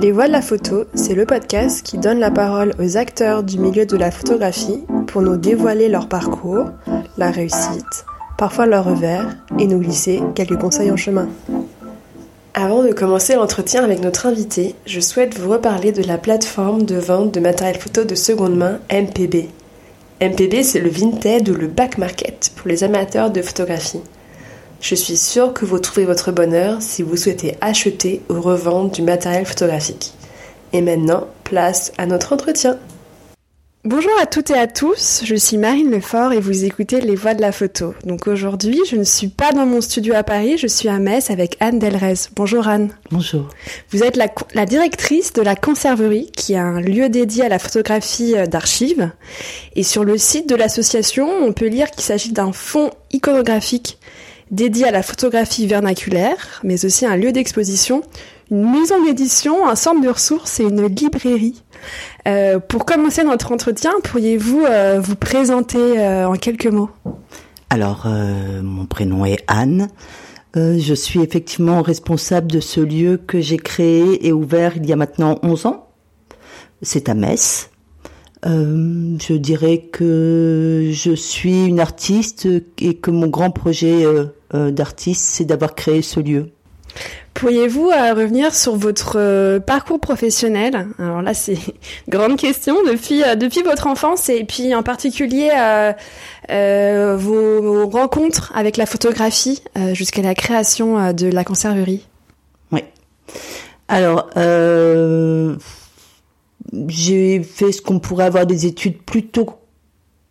Les Voix de la photo, c'est le podcast qui donne la parole aux acteurs du milieu de la photographie pour nous dévoiler leur parcours, la réussite, parfois leur revers et nous glisser quelques conseils en chemin. Avant de commencer l'entretien avec notre invité, je souhaite vous reparler de la plateforme de vente de matériel photo de seconde main MPB. MPB, c'est le vintage ou le back market pour les amateurs de photographie. Je suis sûre que vous trouvez votre bonheur si vous souhaitez acheter ou revendre du matériel photographique. Et maintenant, place à notre entretien. Bonjour à toutes et à tous, je suis Marine Lefort et vous écoutez Les Voix de la photo. Donc aujourd'hui, je ne suis pas dans mon studio à Paris, je suis à Metz avec Anne Delrez. Bonjour Anne. Bonjour. Vous êtes la, la directrice de la Conserverie, qui est un lieu dédié à la photographie euh, d'archives. Et sur le site de l'association, on peut lire qu'il s'agit d'un fonds iconographique dédié à la photographie vernaculaire, mais aussi un lieu d'exposition, une maison d'édition, un centre de ressources et une librairie. Euh, pour commencer notre entretien, pourriez-vous euh, vous présenter euh, en quelques mots? Alors, mon prénom est Anne. je suis effectivement responsable de ce lieu que j'ai créé et ouvert il y a maintenant 11 ans. C'est à Metz. je dirais que je suis une artiste et que mon grand projet d'artiste, c'est d'avoir créé ce lieu. Pourriez-vous euh, revenir sur votre euh, parcours professionnel? Alors là, c'est grande question depuis euh, depuis votre enfance et puis en particulier vos, rencontres avec la photographie jusqu'à la création de la conserverie. Oui. Alors, j'ai fait ce qu'on pourrait avoir des études plutôt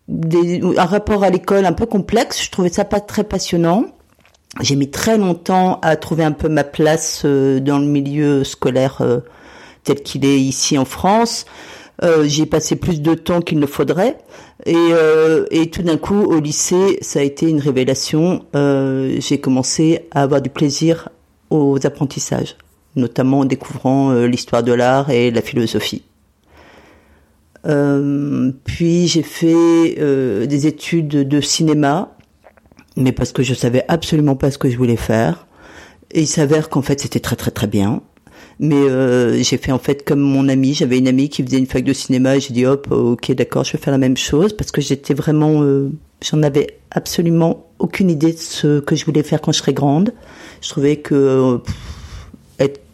des, un rapport à l'école un peu complexe. Je trouvais ça pas très passionnant j'ai mis très longtemps à trouver un peu ma place euh, dans le milieu scolaire euh, tel qu'il est ici en France. Euh, j'ai passé plus de temps qu'il ne faudrait. Et, euh, et tout d'un coup, au lycée, ça a été une révélation. Euh, j'ai commencé à avoir du plaisir aux apprentissages, notamment en découvrant l'histoire de l'art et la philosophie. puis j'ai fait des études de cinéma mais parce que je savais absolument pas ce que je voulais faire. Et il s'avère qu'en fait c'était très très très bien. Mais euh, j'ai fait en fait comme mon ami, j'avais une amie qui faisait une fac de cinéma j'ai dit hop, ok d'accord, je vais faire la même chose parce que j'étais vraiment, euh, j'en avais absolument aucune idée de ce que je voulais faire quand je serais grande. Je trouvais que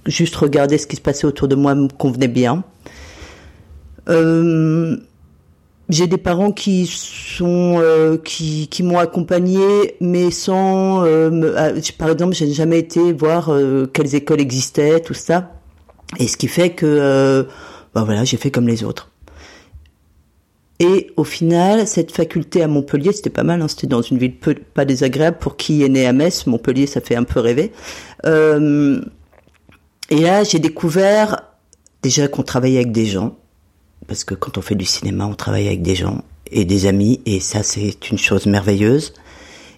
juste regarder ce qui se passait autour de moi me convenait bien. Euh, j'ai des parents qui sont euh, qui, qui m'ont accompagné mais sans euh, ah, par exemple j'ai jamais été voir euh, quelles écoles existaient tout ça. Et ce qui fait que bah voilà j'ai fait comme les autres. Et au final cette faculté à Montpellier c'était pas mal hein, c'était dans une ville peu, pas désagréable. Pour qui est né à Metz Montpellier ça fait un peu rêver. Et là j'ai découvert déjà qu'on travaillait avec des gens parce que quand on fait du cinéma, on travaille avec des gens et des amis, et ça c'est une chose merveilleuse.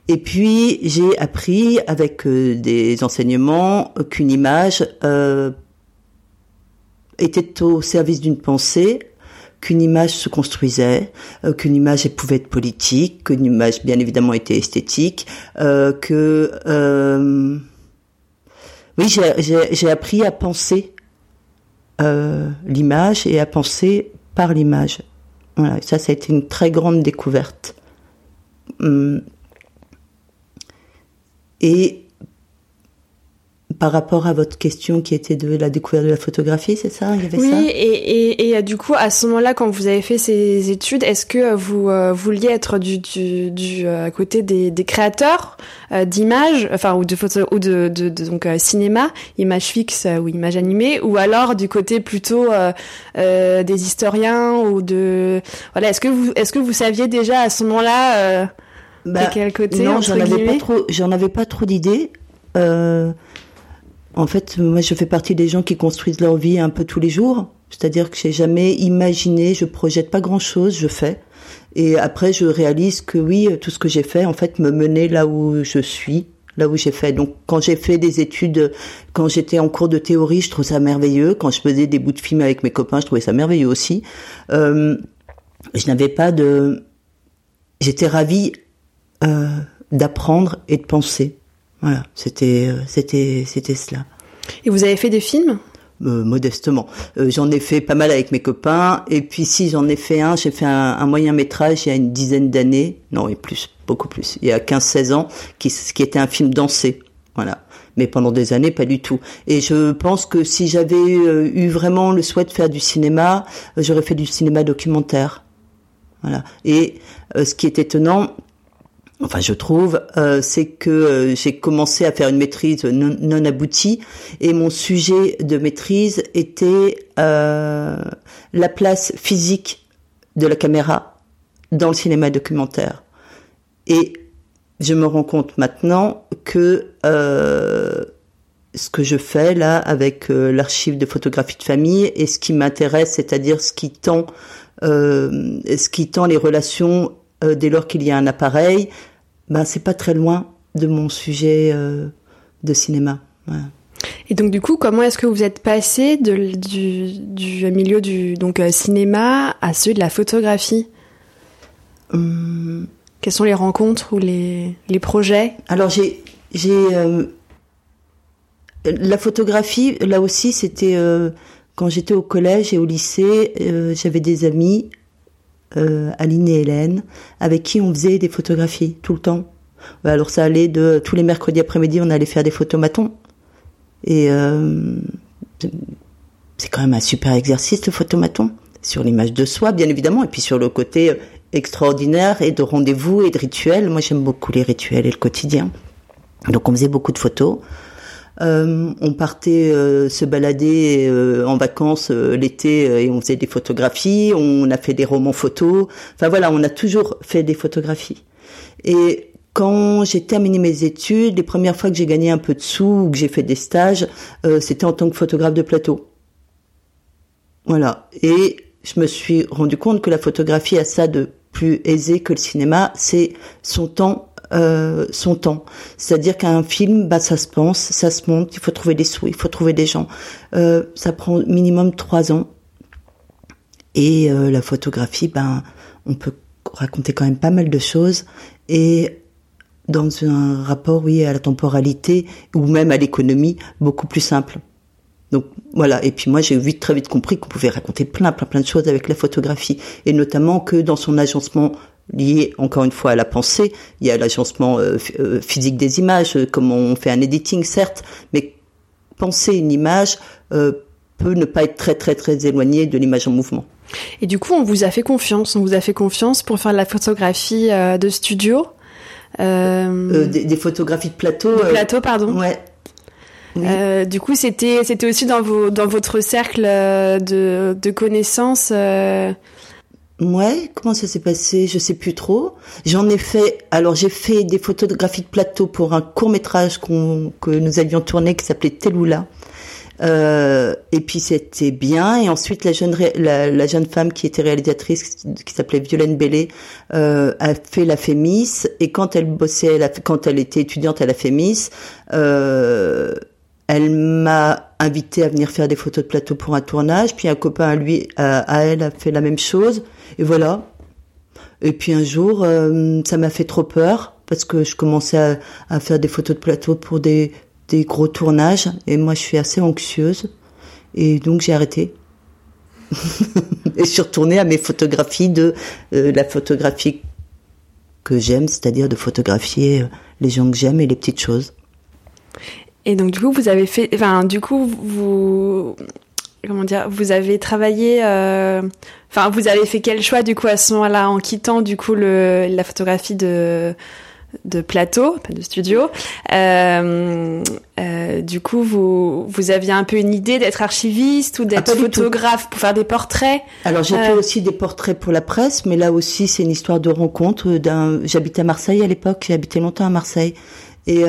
Et puis j'ai appris avec euh, des enseignements qu'une image euh, était au service d'une pensée, qu'une image se construisait, euh, qu'une image pouvait être politique, qu'une image bien évidemment était esthétique, que oui j'ai appris à penser l'image et à penser par l'image. Voilà, ça, ça a été une très grande découverte. Hum. Et par rapport à votre question qui était de la découverte de la photographie, c'est ça? Il y avait Oui, et, et, et, du coup, à ce moment-là, quand vous avez fait ces études, est-ce que vous euh, vouliez être du, du, du euh, côté des, des créateurs euh, d'images, enfin ou de photo ou de, de, de donc cinéma, images fixes ou images animées, ou alors du côté plutôt des historiens ou de voilà, est-ce que vous est-ce que vous saviez déjà à ce moment-là bah, de quel côté Non, j'en avais pas trop, j'en avais pas trop d'idées. Euh, en fait, moi, je fais partie des gens qui construisent leur vie un peu tous les jours. C'est-à-dire que j'ai jamais imaginé, je projette pas grand-chose, je fais. Et après, je réalise que oui, tout ce que j'ai fait, en fait, me menait là où je suis, là où j'ai fait. Donc, quand j'ai fait des études, quand j'étais en cours de théorie, je trouve ça merveilleux. Quand je faisais des bouts de film avec mes copains, je trouvais ça merveilleux aussi. Euh, je n'avais pas de... J'étais ravie euh, d'apprendre et de penser. Voilà, c'était, euh, c'était, c'était cela. Et vous avez fait des films? Euh, modestement. Euh, j'en ai fait pas mal avec mes copains, et puis si j'en ai fait un, j'ai fait un, moyen métrage il y a une dizaine d'années, non et plus, beaucoup plus, il y a 15-16 ans, qui, qui était un film dansé, voilà. Mais pendant des années, pas du tout. Et je pense que si j'avais eu vraiment le souhait de faire du cinéma, j'aurais fait du cinéma documentaire. Voilà. Et ce qui est étonnant, enfin je trouve, euh, c'est que euh, j'ai commencé à faire une maîtrise non, aboutie et mon sujet de maîtrise était euh, la place physique de la caméra dans le cinéma documentaire. Et je me rends compte maintenant que ce que je fais là avec l'archive de photographie de famille et ce qui m'intéresse, c'est-à-dire ce qui tend, ce qui tend les relations euh, dès lors qu'il y a un appareil, ben c'est pas très loin de mon sujet euh, de cinéma. Et donc du coup, comment est-ce que vous êtes passé de, du, du, milieu du donc euh, cinéma à celui de la photographie? Hum. Quelles sont les rencontres ou les, les projets? Alors j'ai j'ai la photographie là aussi c'était quand j'étais au collège et au lycée, j'avais des amis euh, Aline et Hélène, avec qui on faisait des photographies tout le temps. Alors ça allait de tous les mercredis après-midi, on allait faire des photomatons. Et euh, c'est quand même un super exercice le photomaton sur l'image de soi, bien évidemment, et puis sur le côté extraordinaire et de rendez-vous et de rituels. Moi, j'aime beaucoup les rituels et le quotidien. Donc on faisait beaucoup de photos. Euh, on partait euh, se balader euh, en vacances l'été et on faisait des photographies. On a fait des romans photos. Enfin voilà, on a toujours fait des photographies. Et quand j'ai terminé mes études, les premières fois que j'ai gagné un peu de sous ou que j'ai fait des stages, c'était en tant que photographe de plateau. Voilà. Et je me suis rendu compte que la photographie a ça de plus aisé que le cinéma, c'est son temps euh, son temps. C'est-à-dire qu'un film, bah, ça se pense, ça se monte, il faut trouver des sous, il faut trouver des gens. Euh, ça prend minimum trois ans. Et euh, la photographie, ben, on peut raconter quand même pas mal de choses. Et dans un rapport, oui, à la temporalité ou même à l'économie, beaucoup plus simple. Donc voilà, et puis moi j'ai vite très vite compris qu'on pouvait raconter plein plein plein de choses avec la photographie et notamment que dans son agencement lié encore une fois à la pensée. Il y a l'agencement euh, euh, physique des images, euh, comme on fait un editing certes, mais penser une image peut ne pas être très très très éloigné de l'image en mouvement. Et du coup, on vous a fait confiance, on vous a fait confiance pour faire de la photographie de studio. Des, photographies de plateau. De plateau, pardon. Ouais. du coup, c'était c'était aussi dans vos dans votre cercle de, de connaissances. Ouais, comment ça s'est passé? Je sais plus trop. J'en ai fait. Alors j'ai fait des photographies de plateau pour un court métrage qu'on que nous avions tourné qui s'appelait Teloula. Euh, et puis c'était bien. Et ensuite la jeune la, la, jeune femme qui était réalisatrice qui s'appelait Violaine Bellé euh, a fait la Fémis. Et quand elle bossait, quand elle était étudiante à la Fémis, euh, elle m'a invité à venir faire des photos de plateau pour un tournage. Puis un copain à lui, à elle, a fait la même chose. Et voilà. Et puis un jour, euh, ça m'a fait trop peur parce que je commençais à, faire des photos de plateau pour des, gros tournages. Et moi, je suis assez anxieuse. Et donc, j'ai arrêté. et je suis retournée à mes photographies de euh, la photographie que j'aime, c'est-à-dire de photographier euh, les gens que j'aime et les petites choses. Et donc du coup, vous avez fait, enfin du coup, vous comment dire, vous avez travaillé, euh, enfin, vous avez fait quel choix du coup à ce moment-là en quittant du coup le, la photographie de de plateau, pas de studio. Euh, euh, du coup, vous vous aviez un peu une idée d'être archiviste ou d'être photographe pour faire des portraits. Alors j'ai fait aussi des portraits pour la presse, mais là aussi c'est une histoire de rencontre. D'un, j'habitais à Marseille à l'époque, j'ai habité longtemps à Marseille et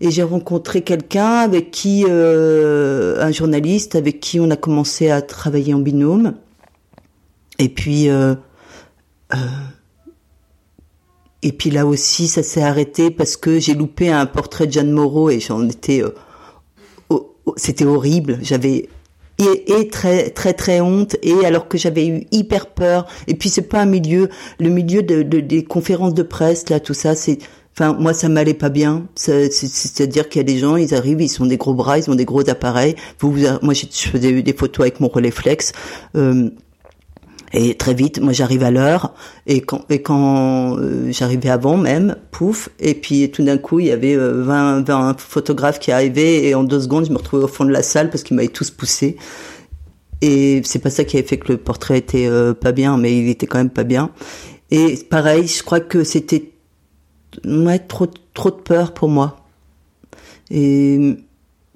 et j'ai rencontré quelqu'un avec qui, euh, un journaliste avec qui on a commencé à travailler en binôme. Et puis, euh, euh, et puis là aussi, ça s'est arrêté parce que j'ai loupé un portrait de Jeanne Moreau et j'en étais, c'était horrible. J'avais et, très très très honte et alors que j'avais eu hyper peur et puis c'est pas un milieu le milieu de, de, des conférences de presse là tout ça c'est Enfin, moi, ça m'allait pas bien. C'est-à-dire qu'il y a des gens, ils arrivent, ils sont des gros bras, ils ont des gros appareils. Vous, vous moi, je faisais des photos avec mon relais flex. Euh, et très vite, moi j'arrive à l'heure, et quand, et quand euh, j'arrivais avant même, pouf, et puis tout d'un coup il y avait 20, euh, 20 photographes qui arrivaient, et en deux secondes je me retrouvais au fond de la salle parce qu'ils m'avaient tous poussé. Et c'est pas ça qui avait fait que le portrait était euh, pas bien, mais il était quand même pas bien. Et pareil, je crois que c'était ouais, trop trop de peur pour moi. Et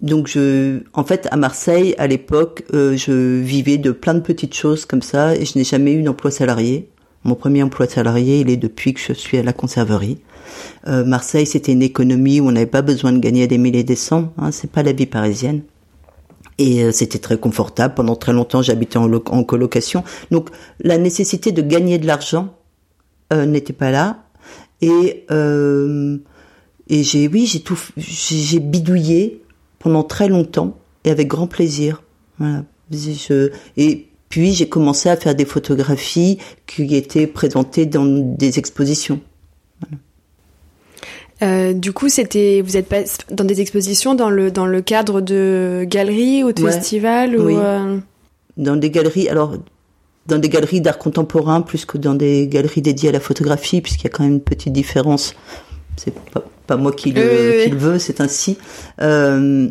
donc je, en fait, à Marseille, à l'époque, euh, je vivais de plein de petites choses comme ça, et je n'ai jamais eu d'emploi salarié. Mon premier emploi salarié, il est depuis que je suis à la conserverie. Euh, Marseille, c'était une économie où on n'avait pas besoin de gagner des milliers des cents. Hein, c'est pas la vie parisienne. Et euh, c'était très confortable. Pendant très longtemps, j'habitais en, colocation. Donc, la nécessité de gagner de l'argent n'était pas là. Et euh, et j'ai, oui, j'ai tout, j'ai bidouillé pendant très longtemps et avec grand plaisir. Voilà. Je, et puis j'ai commencé à faire des photographies qui étaient présentées dans des expositions. Voilà. Euh, du coup, c'était vous êtes pas dans des expositions dans le dans le cadre de galeries ou de ouais. festivals oui. ou euh... dans des galeries alors dans des galeries d'art contemporain plus que dans des galeries dédiées à la photographie puisqu'il y a quand même une petite différence. C'est pas, pas moi qui le, oui, qui le veux, c'est ainsi. Euh,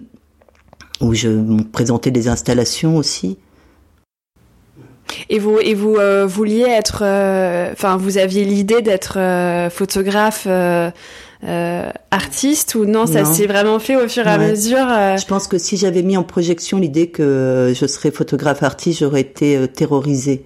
où je présentais des installations aussi. Et vous et vous euh, vouliez être, enfin vous aviez l'idée d'être euh, photographe euh, artiste ou non Ça s'est vraiment fait au fur et à mesure. euh, Je pense que si j'avais mis en projection l'idée que je serais photographe artiste, j'aurais été euh, terrorisée.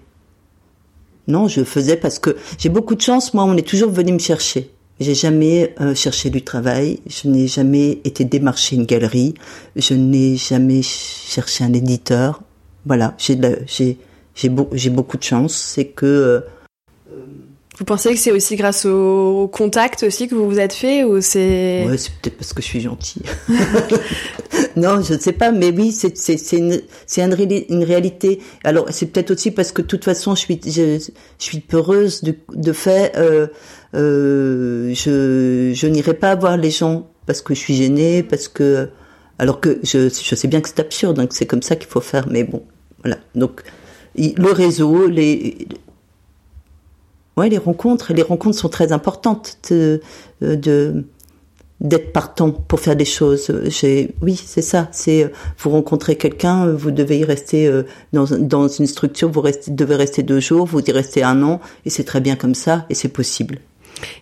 Non, je faisais parce que j'ai beaucoup de chance. Moi, on est toujours venu me chercher. J'ai jamais euh, cherché du travail. Je n'ai jamais été démarcher une galerie. Je n'ai jamais cherché un éditeur. Voilà, j'ai j'ai j'ai beau- j'ai beaucoup de chance. C'est que euh, Vous pensez que c'est aussi grâce au, contact aussi que vous vous êtes fait ou c'est Ouais, c'est peut-être parce que je suis gentille. non, je ne sais pas, mais oui, c'est une réalité. Alors c'est peut-être aussi parce que de toute façon, je suis peureuse de de fait. Euh, euh, je n'irai pas voir les gens parce que je suis gênée, parce que alors que je sais bien que c'est absurde, donc c'est comme ça qu'il faut faire, mais bon, voilà. Donc le réseau, les Ouais, les rencontres, les rencontres sont très importantes de, de d'être partant pour faire des choses. Oui, c'est ça. C'est vous rencontrez quelqu'un, vous devez y rester euh, dans dans une structure, vous restez, devez rester deux jours, vous y restez un an, et c'est très bien comme ça, et c'est possible.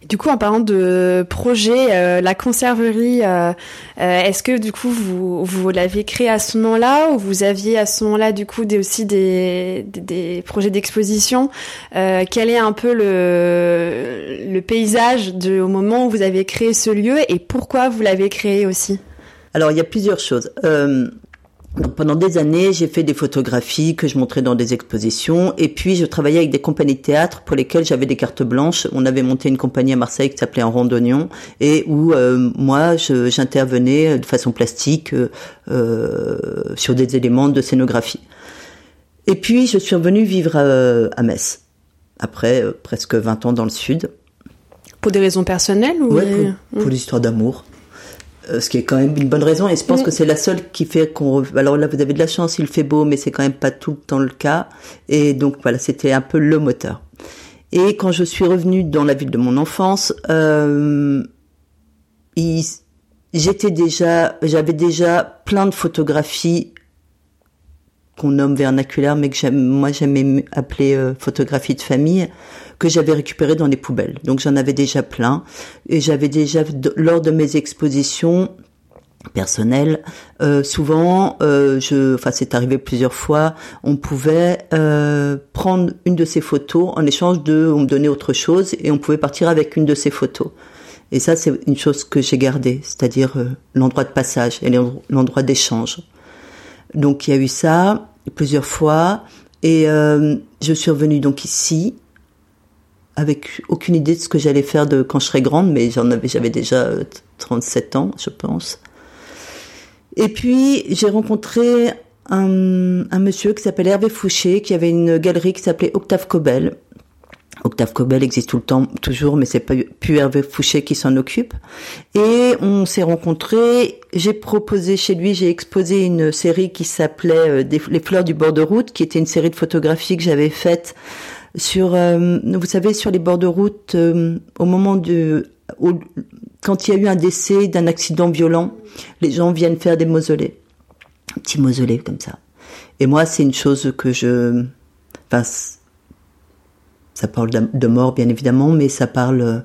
Du coup, en parlant de projet, euh, la conserverie, euh, euh, est-ce que du coup vous, vous l'avez créé à ce moment-là ou vous aviez à ce moment-là du coup des, aussi des, des, des projets d'exposition Euh, Quel est un peu le, le paysage de, au moment où vous avez créé ce lieu et pourquoi vous l'avez créé aussi? Alors, il y a plusieurs choses. Euh, donc, pendant des années, j'ai fait des photographies que je montrais dans des expositions, et puis je travaillais avec des compagnies de théâtre pour lesquelles j'avais des cartes blanches. On avait monté une compagnie à Marseille qui s'appelait En Rondognon, et où euh, moi, j'intervenais de façon plastique euh, euh, sur des éléments de scénographie. Et puis, je suis revenue vivre à, à Metz, après euh, presque 20 ans dans le sud. Pour des raisons personnelles ou Ouais, pour, pour l'histoire d'amour. Euh, ce qui est quand même une bonne raison, et je pense que c'est la seule qui fait qu'on. Alors là, vous avez de la chance, il fait beau, mais c'est quand même pas tout le temps le cas. Et donc voilà, c'était un peu le moteur. Et quand je suis revenue dans la ville de mon enfance, euh, j'étais déjà, j'avais déjà plein de photographies qu'on nomme vernaculaires, mais que moi j'aimais appeler euh, photographie de famille, que j'avais récupérées dans les poubelles. Donc j'en avais déjà plein, et j'avais déjà lors de mes expositions personnelles, euh, souvent, euh, je, enfin c'est arrivé plusieurs fois, on pouvait euh, prendre une de ces photos en échange de, on me donnait autre chose, et on pouvait partir avec une de ces photos. Et ça, c'est une chose que j'ai gardée, c'est-à-dire euh, l'endroit de passage et l'endro- l'endroit d'échange. Donc il y a eu ça plusieurs fois et euh, je suis revenue donc ici avec aucune idée de ce que j'allais faire de quand je serais grande, mais j'en avais j'avais déjà euh, 37 ans, je pense. Et puis j'ai rencontré un, un monsieur qui s'appelle Hervé Fouché, qui avait une galerie qui s'appelait Octave Cobel. Octave Cobel existe tout le temps, toujours, mais c'est pas plus Hervé Fouché qui s'en occupe. Et on s'est rencontrés. J'ai proposé chez lui, j'ai exposé une série qui s'appelait euh, Les fleurs du bord de route, qui était une série de photographies que j'avais faite sur, euh, vous savez, sur les bords de route, euh, au moment de, quand il y a eu un décès d'un accident violent, les gens viennent faire des mausolées, un petit mausolée comme ça. Et moi, c'est une chose que je, enfin, ça parle de mort bien évidemment, mais ça parle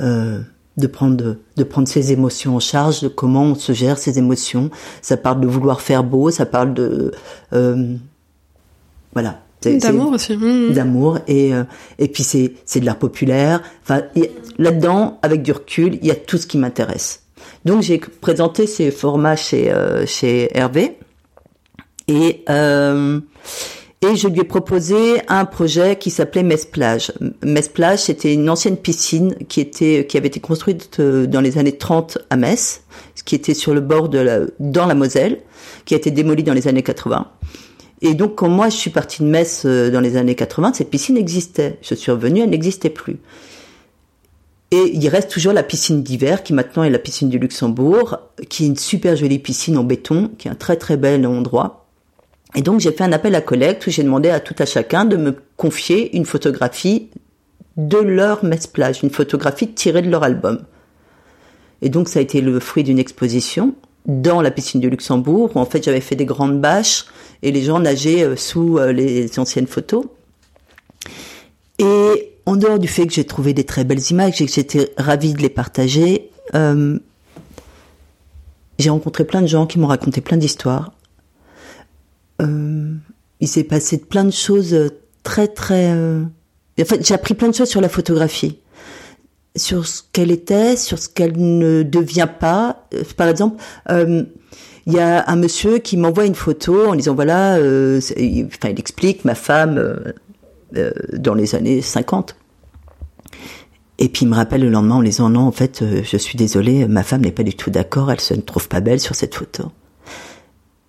euh, de prendre de prendre ses émotions en charge, de comment on se gère ses émotions. Ça parle de vouloir faire beau, ça parle de euh, voilà. D'amour aussi. Mmh, mmh. D'amour et euh, et puis c'est c'est de l'art populaire. Enfin là-dedans, avec du recul, il y a tout ce qui m'intéresse. Donc j'ai présenté ces formats chez chez Hervé et et je lui ai proposé un projet qui s'appelait Metz Plage. Metz Plage, c'était une ancienne piscine qui était qui avait été construite euh, dans les années 30 à Metz, qui était sur le bord de la dans la Moselle, qui a été démolie dans les années 80. Et donc quand moi je suis partie de Metz euh, dans les années 80, cette piscine existait. Je suis revenue, elle n'existait plus. Et il reste toujours la piscine d'hiver, qui maintenant est la piscine du Luxembourg, qui est une super jolie piscine en béton, qui est un très très bel endroit et donc j'ai fait un appel à collecte où j'ai demandé à tout à chacun de me confier une photographie de leur messe plage, une photographie tirée de leur album. Et donc ça a été le fruit d'une exposition dans la piscine du Luxembourg où en fait j'avais fait des grandes bâches et les gens nageaient euh, sous euh, les anciennes photos. Et en dehors du fait que j'ai trouvé des très belles images et que j'étais ravie de les partager, euh, j'ai rencontré plein de gens qui m'ont raconté plein d'histoires euh, il s'est passé plein de choses très très. Euh... Enfin, j'ai appris plein de choses sur la photographie, sur ce qu'elle était, sur ce qu'elle ne devient pas. Euh, par exemple. Euh, il y a un monsieur qui m'envoie une photo en disant voilà, euh, enfin il explique ma femme euh, dans les années 50. Et puis il me rappelle le lendemain en disant non en fait je suis désolée ma femme n'est pas du tout d'accord elle se trouve pas belle sur cette photo.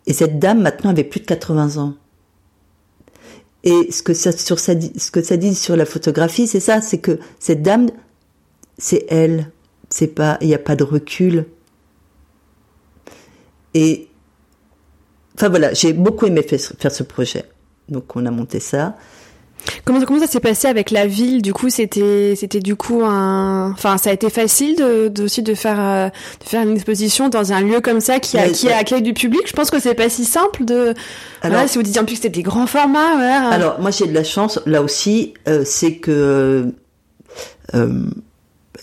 Et cette dame maintenant avait plus de 80 ans. Et ce que ça, sur ce que ça dit sur la photographie, c'est ça, c'est que cette dame, c'est elle. C'est pas, il n'y a pas de recul. Et, enfin voilà, j'ai beaucoup aimé faire ce projet. Donc on a monté ça. Comment, comment ça s'est passé avec la ville? Du coup, c'était c'était du coup un, enfin, ça a été facile de, aussi de faire euh, de faire une exposition dans un lieu comme ça qui a qui a accueil du public? Je pense que c'est pas si simple de. Alors, si vous dites en plus que c'était des grands formats. Alors moi j'ai de la chance là aussi, euh, c'est que euh,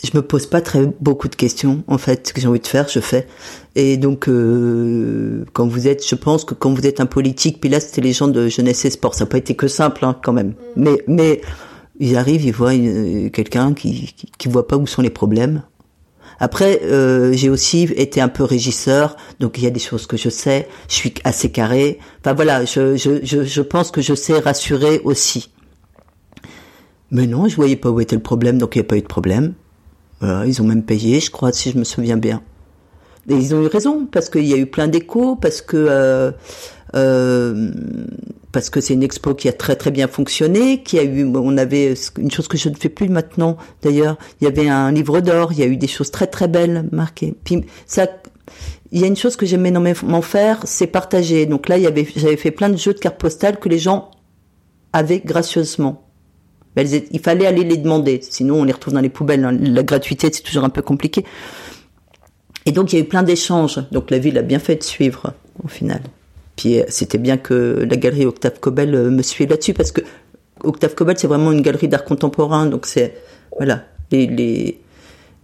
je me pose pas très beaucoup de questions. En fait, ce que j'ai envie de faire, je fais. Et donc, euh, quand vous êtes, je pense que quand vous êtes un politique, puis là, c'était les gens de jeunesse et sport. Ça n'a pas été que simple, hein, quand même. Mm. Mais, mais ils arrivent, ils voient quelqu'un qui, qui, qui voit pas où sont les problèmes. Après, euh, j'ai aussi été un peu régisseur, donc il y a des choses que je sais. Je suis assez carré. Enfin voilà, je, je, je, je pense que je sais rassurer aussi. Mais non, je voyais pas où était le problème, donc il n'y a pas eu de problème ils ont même payé, je crois, si je me souviens bien. Et ils ont eu raison parce qu'il y a eu plein d'échos, parce que euh, euh, parce que c'est une expo qui a très très bien fonctionné, qui a eu, on avait une chose que je ne fais plus maintenant. D'ailleurs, il y avait un livre d'or, il y a eu des choses très très belles marquées. Puis ça, il y a une chose que j'aime énormément faire, c'est partager. Donc là, il y avait, j'avais fait plein de jeux de cartes postales que les gens avaient gracieusement il fallait aller les demander, sinon on les retrouve dans les poubelles. Hein. La gratuité, c'est toujours un peu compliqué. Et donc il y a eu plein d'échanges. Donc la ville a bien fait de suivre au final. Puis euh, c'était bien que la galerie Octave Cobel euh, me suive là-dessus parce que Octave Cobel c'est vraiment une galerie d'art contemporain. Donc c'est voilà les, les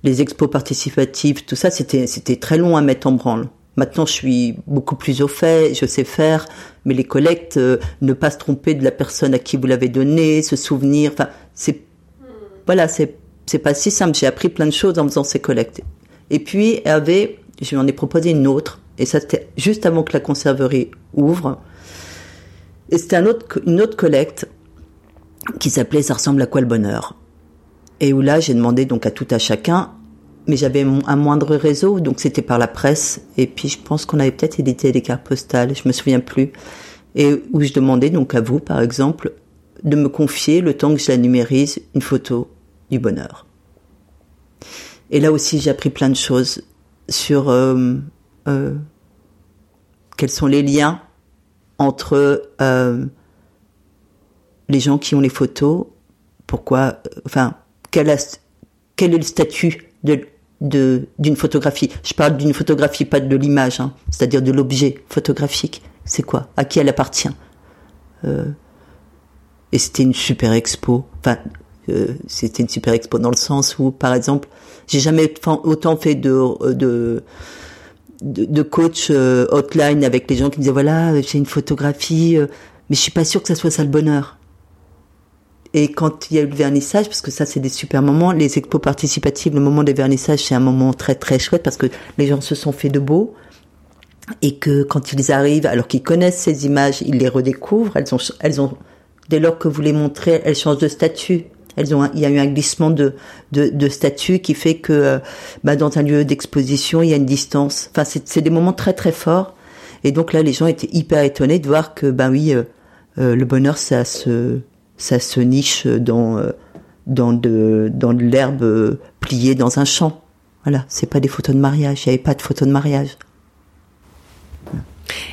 les expos participatives, tout ça c'était très long à mettre en branle. Maintenant, je suis beaucoup plus au fait, je sais faire, mais les collectes, euh, ne pas se tromper de la personne à qui vous l'avez donné, se souvenir, enfin, c'est, voilà, c'est, c'est pas si simple. J'ai appris plein de choses en faisant ces collectes. Et puis, Hervé, je lui en ai proposé une autre, et ça c'était juste avant que la conserverie ouvre. Et c'était une autre collecte qui s'appelait Ça ressemble à quoi le bonheur? Et où là, j'ai demandé donc à tout à chacun mais j'avais un moindre réseau, donc c'était par la presse. Et puis je pense qu'on avait peut-être édité des cartes postales, je me souviens plus. Et où je demandais donc à vous, par exemple, de me confier, le temps que je la numérise, une photo du bonheur. Et là aussi, j'ai appris plein de choses sur euh, euh, quels sont les liens entre euh, les gens qui ont les photos, pourquoi, enfin, quel, quel est le statut de de d'une photographie. Je parle d'une photographie, pas de l'image, hein, c'est-à-dire de l'objet photographique. C'est quoi? À qui elle appartient? Euh, Et c'était une super expo. Enfin, euh, c'était une super expo dans le sens où, par exemple, j'ai jamais autant fait de de de, coach euh, hotline avec les gens qui me disaient voilà j'ai une photographie mais je suis pas sûre que ça soit ça le bonheur et quand il y a eu le vernissage, parce que ça c'est des super moments, les expos participatives, le moment des vernissages c'est un moment très très chouette parce que les gens se sont fait de beau et que quand ils arrivent, alors qu'ils connaissent ces images, ils les redécouvrent. Elles ont, elles ont, dès lors que vous les montrez, elles changent de statut. Elles ont, il y a eu un glissement de, de, de statut qui fait que, euh, bah, dans un lieu d'exposition, il y a une distance. Enfin, c'est des moments très très forts. Et donc là, les gens étaient hyper étonnés de voir que, ben oui, euh, euh, le bonheur, ça se, ça se niche dans euh, dans de dans de l'herbe pliée dans un champ. Voilà, c'est pas des photos de mariage. Il n'y avait pas de photos de mariage.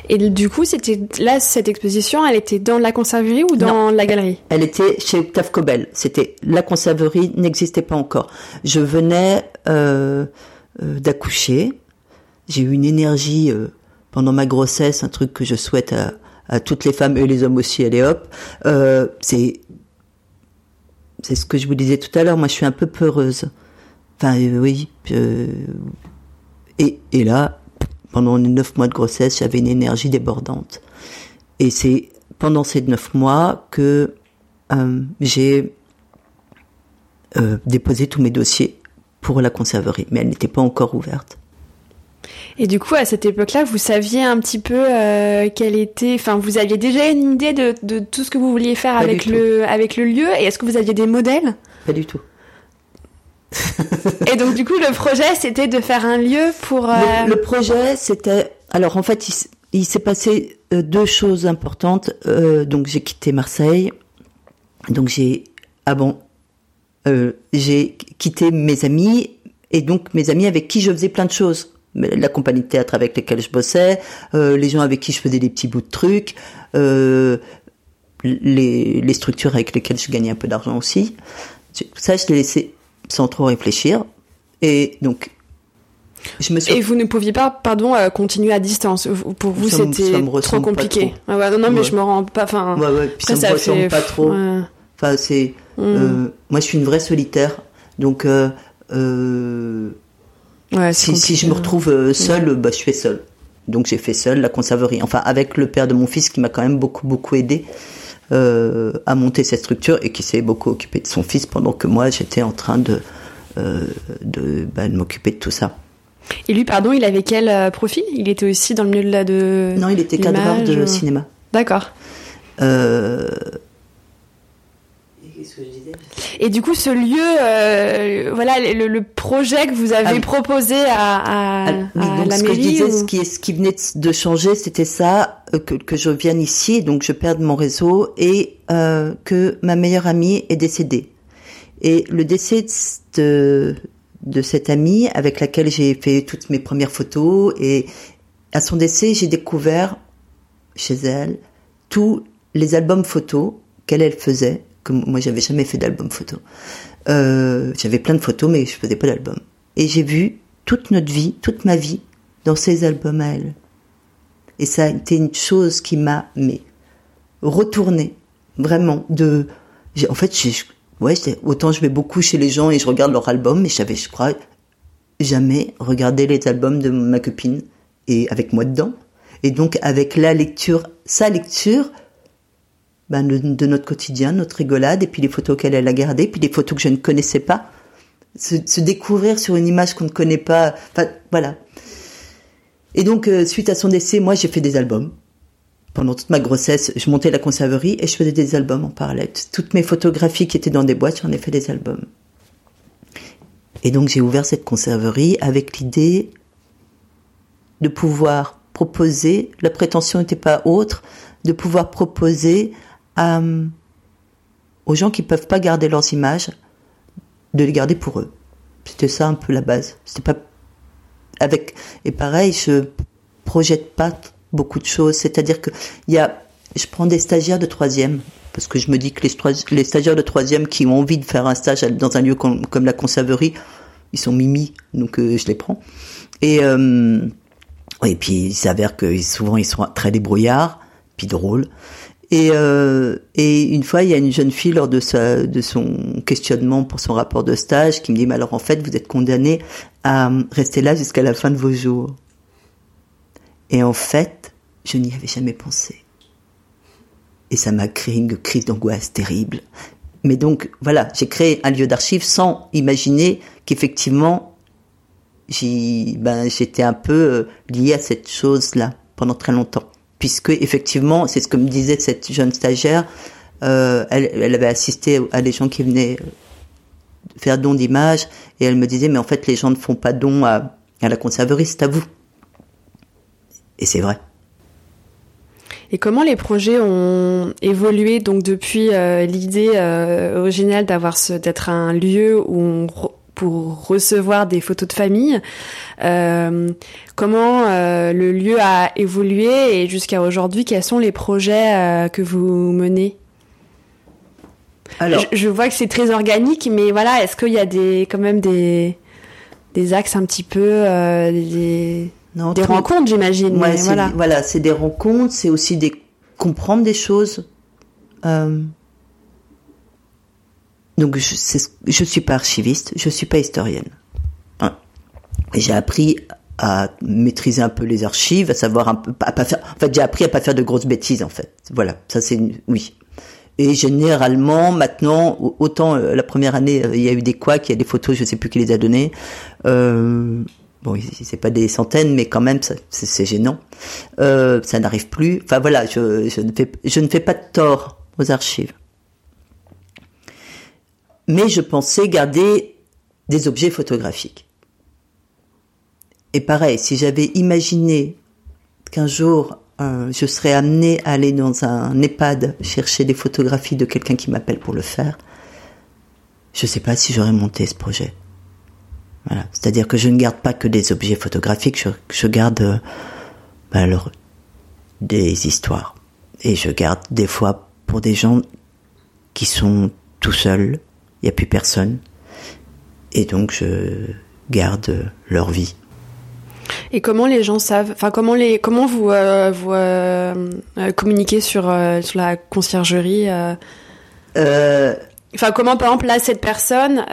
Et du coup, c'était là cette exposition, elle était dans la conserverie ou dans la galerie? Elle était chez Octave Cobel. C'était la conserverie n'existait pas encore. Je venais euh, euh, d'accoucher. J'ai eu une énergie euh, pendant ma grossesse, un truc que je souhaite à, à toutes les femmes et les hommes aussi, allez hop. Euh, c'est c'est ce que je vous disais tout à l'heure. Moi, je suis un peu peureuse. Enfin, euh, oui. Euh, et, et là, pendant les neuf mois de grossesse, j'avais une énergie débordante. Et c'est pendant ces neuf mois que euh, j'ai euh, déposé tous mes dossiers pour la conserverie, mais elle n'était pas encore ouverte. Et du coup, à cette époque-là, vous saviez un petit peu euh, quel était, enfin, vous aviez déjà une idée de, de tout ce que vous vouliez faire avec le, avec le lieu. Et est-ce que vous aviez des modèles? Pas du tout. et donc, du coup, le projet, c'était de faire un lieu pour. Euh... Le, projet, c'était. Alors, en fait, il, s'est passé euh, deux choses importantes. Euh, donc, j'ai quitté Marseille. Donc, j'ai. Ah bon. J'ai quitté mes amis et donc mes amis avec qui je faisais plein de choses la compagnie de théâtre avec lesquelles je bossais, euh, les gens avec qui je faisais des petits bouts de trucs, euh, les, les, structures avec lesquelles je gagnais un peu d'argent aussi. Ça, je l'ai laissé sans trop réfléchir. Et donc, je me suis... Et vous ne pouviez pas, pardon, euh, continuer à distance. Pour vous, c'était trop compliqué. Trop. Ah ouais, non, non, mais je me rends pas. Enfin, ouais, ouais. Puis ça, me ressemble pas trop. Enfin, c'est. Mm. Euh, moi, je suis une vraie solitaire. Donc, euh, si, je me retrouve euh, seule, bah, je fais seule. Donc j'ai fait seule la conserverie. Enfin, avec le père de mon fils qui m'a quand même beaucoup, beaucoup aidé euh, à monter cette structure et qui s'est beaucoup occupé de son fils pendant que moi j'étais en train de, euh, de, bah, de m'occuper de tout ça. Et lui, pardon, il avait quel profil? Il était aussi dans le milieu de la de. Non, il était cadreur de cinéma. D'accord. Euh, et du coup, ce lieu, euh, voilà, le, projet que vous avez ah proposé à, à, ah, la ce mairie. Que je disais, ce, qui, ce qui venait de changer, c'était ça, euh, que, que je vienne ici, donc je perde mon réseau, et euh, que ma meilleure amie est décédée. Et le décès de, de cette amie, avec laquelle j'ai fait toutes mes premières photos, et à son décès, j'ai découvert chez elle tous les albums photos qu'elle elle faisait moi j'avais jamais fait d'album photo. Euh, j'avais plein de photos mais je faisais pas d'album. Et j'ai vu toute notre vie, toute ma vie dans ces albums à elle. Et ça a été une chose qui m'a mais retourné vraiment de en fait ouais autant je vais beaucoup chez les gens et je regarde leurs albums mais j'avais je crois jamais regardé les albums de ma copine et avec moi dedans et donc avec la lecture sa lecture ben, de, notre quotidien, notre rigolade, et puis les photos qu'elle a gardées, puis les photos que je ne connaissais pas. Se, découvrir sur une image qu'on ne connaît pas. Enfin, voilà. Et donc, euh, suite à son décès, moi, j'ai fait des albums. Pendant toute ma grossesse, je montais la conserverie et je faisais des albums en parallèle. Toutes mes photographies qui étaient dans des boîtes, j'en ai fait des albums. Et donc, j'ai ouvert cette conserverie avec l'idée de pouvoir proposer, la prétention n'était pas autre, de pouvoir proposer à, aux gens qui peuvent pas garder leurs images, de les garder pour eux. C'était ça un peu la base. C'était pas avec et pareil, je projette pas beaucoup de choses. C'est-à-dire que il y a, je prends des stagiaires de troisième parce que je me dis que les, les stagiaires de troisième qui ont envie de faire un stage dans un lieu comme, la conserverie, ils sont mimi, donc euh, je les prends. Et euh, et puis il s'avère que souvent ils sont très débrouillards, puis drôles. Et, euh, et une fois, il y a une jeune fille lors de, son questionnement pour son rapport de stage qui me dit, mais alors en fait, vous êtes condamné à rester là jusqu'à la fin de vos jours. Et en fait, je n'y avais jamais pensé. Et ça m'a créé une crise d'angoisse terrible. Mais donc, voilà, j'ai créé un lieu d'archives sans imaginer qu'effectivement, ben, j'étais un peu euh, liée à cette chose-là pendant très longtemps puisque effectivement, c'est ce que me disait cette jeune stagiaire, euh, elle, avait assisté à des gens qui venaient faire don d'images, et elle me disait, mais en fait, les gens ne font pas don à, la conserverie, c'est à vous. Et c'est vrai. Et comment les projets ont évolué donc depuis euh, l'idée euh, originale d'avoir d'être un lieu où on pour recevoir des photos de famille. Euh, comment euh, le lieu a évolué et jusqu'à aujourd'hui, quels sont les projets euh, que vous menez? Alors, je, vois que c'est très organique, mais voilà, est-ce qu'il y a des quand même des des axes un petit peu des, des rencontres, j'imagine. voilà, voilà, c'est des rencontres, c'est aussi des comprendre des choses. Donc je, je suis pas archiviste, je suis pas historienne. Hein. J'ai appris à maîtriser un peu les archives, à savoir un peu, à pas faire, en fait, j'ai appris à pas faire de grosses bêtises, en fait. Voilà. Ça, c'est, oui. Et généralement, maintenant, autant euh, la première année, euh, il y a eu des couacs, il y a des photos, je sais plus qui les a données. Euh, bon, c'est pas des centaines, mais quand même, c'est gênant. Euh, ça n'arrive plus. Enfin voilà, je, je, ne fais, je ne fais pas de tort aux archives mais je pensais garder des objets photographiques. Et pareil, si j'avais imaginé qu'un jour euh, je serais amené à aller dans un EHPAD chercher des photographies de quelqu'un qui m'appelle pour le faire, je ne sais pas si j'aurais monté ce projet. C'est-à-dire que je ne garde pas que des objets photographiques, je, garde euh, bah, des histoires. Et je garde des fois pour des gens qui sont tout seuls, il n'y a plus personne. Et donc je garde leur vie. Et comment les gens savent, enfin comment les, comment vous euh, vous euh, euh, communiquez sur sur la conciergerie Enfin comment par exemple là cette personne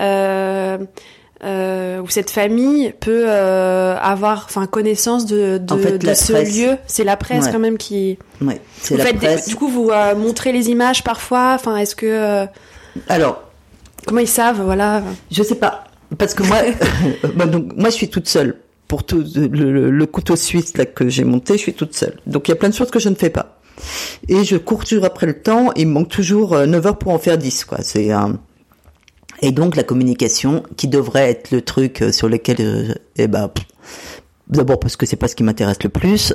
ou cette famille peut avoir enfin connaissance de de, ce lieu? C'est la presse quand même qui. Ouais, c'est la presse. du coup vous montrez les images parfois? Enfin est-ce que alors Comment ils savent, voilà Je sais pas, parce que moi, bah, donc moi je suis toute seule pour tout le, couteau suisse là que j'ai monté, je suis toute seule. Donc il y a plein de choses que je ne fais pas. Et je cours toujours après le temps. Il me manque toujours 9 euh, heures pour en faire 10, quoi. C'est un et donc la communication qui devrait être le truc euh, sur lequel, euh, eh ben, d'abord parce que c'est pas ce qui m'intéresse le plus,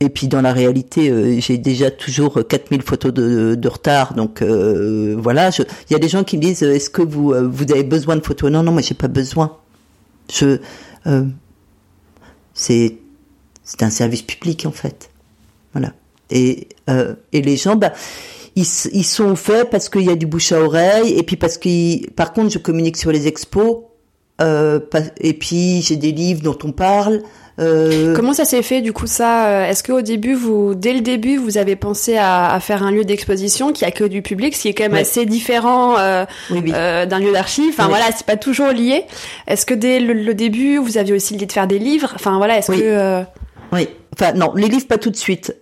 et puis dans la réalité, euh, j'ai déjà toujours 4000 photos de, retard, donc euh, voilà. Il y a des gens qui me disent, est-ce que vous euh, vous avez besoin de photos? Non, non, moi j'ai pas besoin. C'est c'est un service public en fait, voilà. Et et les gens, bah ils, ils sont faits parce qu'il y a du bouche à oreille, et puis parce que par contre je communique sur les expos, et puis j'ai des livres dont on parle. Euh, Comment ça s'est fait du coup ça euh, Est-ce qu'au début, vous, dès le début, vous avez pensé à, à faire un lieu d'exposition qui accueille du public, ce qui est quand même assez différent euh, euh, d'un lieu d'archives? Enfin voilà, c'est pas toujours lié. Est-ce que dès le, début, vous aviez aussi l'idée de faire des livres? Enfin voilà, est-ce que oui, enfin non, les livres pas tout de suite.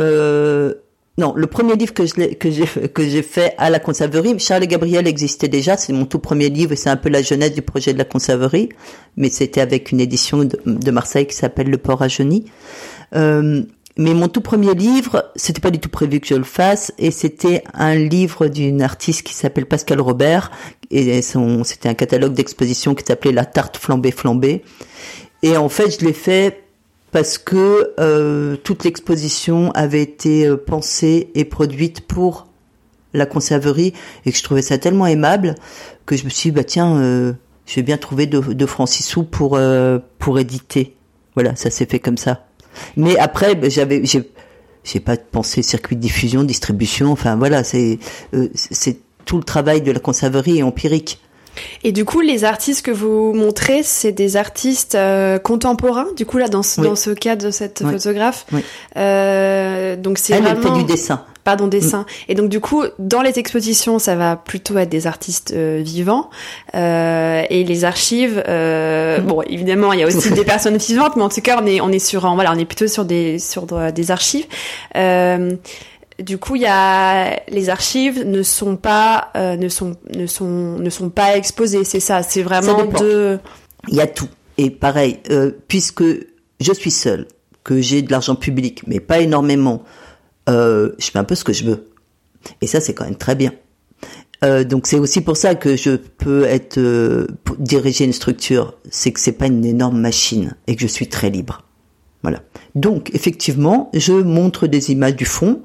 Euh, non, le premier livre que j'ai que j'ai fait à la conserverie, Charles et Gabriel existait déjà, c'est mon tout premier livre, c'est un peu la jeunesse du projet de la conserverie, mais c'était avec une édition de, Marseille qui s'appelle Le Port à Geny. Euh, mais mon tout premier livre, c'était pas du tout prévu que je le fasse, et c'était un livre d'une artiste qui s'appelle Pascal Robert, et c'était un catalogue d'exposition qui s'appelait La tarte flambée flambée. Et en fait, je l'ai fait parce que euh, toute l'exposition avait été euh, pensée et produite pour la conserverie et que je trouvais ça tellement aimable que je me suis dit, bah tiens, euh, je vais bien trouver deux, francs six sous pour euh, pour éditer. Voilà, ça s'est fait comme ça. Mais après, bah, j'avais j'ai j'ai pas pensé circuit de diffusion, distribution. Enfin voilà, c'est euh, c'est tout le travail de la conserverie est empirique. Et du coup, les artistes que vous montrez, c'est des artistes euh, contemporains. Du coup, là, dans ce, dans ce cas de cette photographe, euh, donc c'est vraiment... elle fait du dessin. Pardon, dessin. Mm. Et donc du coup, dans les expositions, ça va plutôt être des artistes euh, vivants. Euh, et les archives, euh, mm. bon, évidemment, il y a aussi des personnes vivantes, mais en tout cas, on est on est sur, voilà, on est plutôt sur des sur des archives. Du coup, il y a les archives ne sont pas euh, ne sont ne sont ne sont pas exposées. C'est ça. C'est vraiment de. Il y a tout. Et pareil, euh, puisque je suis seule, que j'ai de l'argent public, mais pas énormément, euh, je fais un peu ce que je veux. Et ça, c'est quand même très bien. Donc c'est aussi pour ça que je peux être diriger une structure, c'est que c'est pas une énorme machine et que je suis très libre. Voilà. Donc effectivement, je montre des images du fond,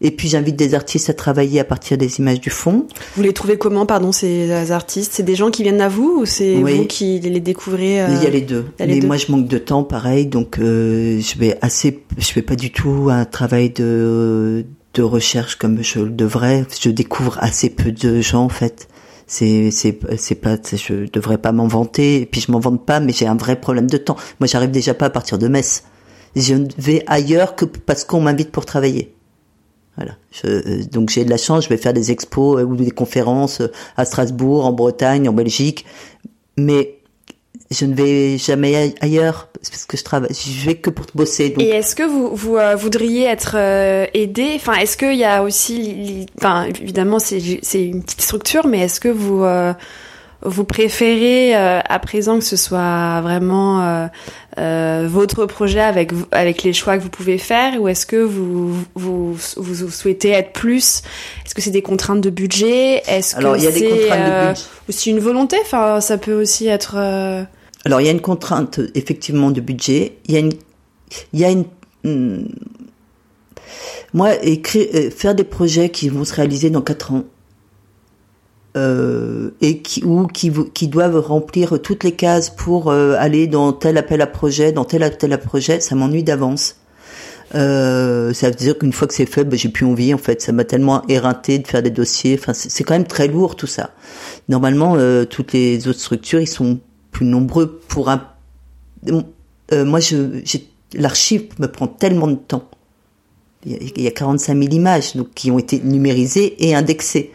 et puis j'invite des artistes à travailler à partir des images du fond. Vous les trouvez comment, pardon, ces artistes? C'est des gens qui viennent à vous ou c'est vous qui les découvrez euh... Il y a les deux. Mais moi, je manque de temps, pareil, donc euh, je vais assez, je fais pas du tout un travail de de recherche comme je le devrais. Je découvre assez peu de gens en fait. C'est c'est c'est pas, je devrais pas m'en vanter. Et puis je m'en vante pas, mais j'ai un vrai problème de temps. Moi, j'arrive déjà pas à partir de Metz. Je ne vais ailleurs que parce qu'on m'invite pour travailler. Voilà. Je, euh, donc j'ai de la chance, je vais faire des expos euh, ou des conférences euh, à Strasbourg, en Bretagne, en Belgique, mais je ne vais jamais ailleurs parce que je travaille, je vais que pour bosser. Et est-ce que vous, vous voudriez être aidé? Enfin, est-ce qu'il y a aussi, enfin, évidemment, c'est c'est une petite structure, mais est-ce que vous vous préférez euh, à présent que ce soit vraiment euh, euh, votre projet avec avec les choix que vous pouvez faire ou est-ce que vous, vous vous souhaitez être plus? Est-ce que c'est des contraintes de budget? Est-ce que c'est aussi une volonté? Enfin, ça peut aussi être. Alors il y a une contrainte effectivement de budget. Il y a une il y a une hmm, moi écrire faire des projets qui vont se réaliser dans quatre ans euh, et qui ou qui, qui doivent remplir toutes les cases pour euh, aller dans tel appel à projet, dans tel appel à projet, ça m'ennuie d'avance. Euh, ça veut dire qu'une fois que c'est fait, ben, j'ai plus envie en fait. Ça m'a tellement éreinté de faire des dossiers. Enfin, c'est quand même très lourd tout ça. Normalement, euh, toutes les autres structures, ils sont plus nombreux pour un. Euh, moi, je, l'archive me prend tellement de temps. Il y a 45 000 images donc qui ont été numérisées et indexées.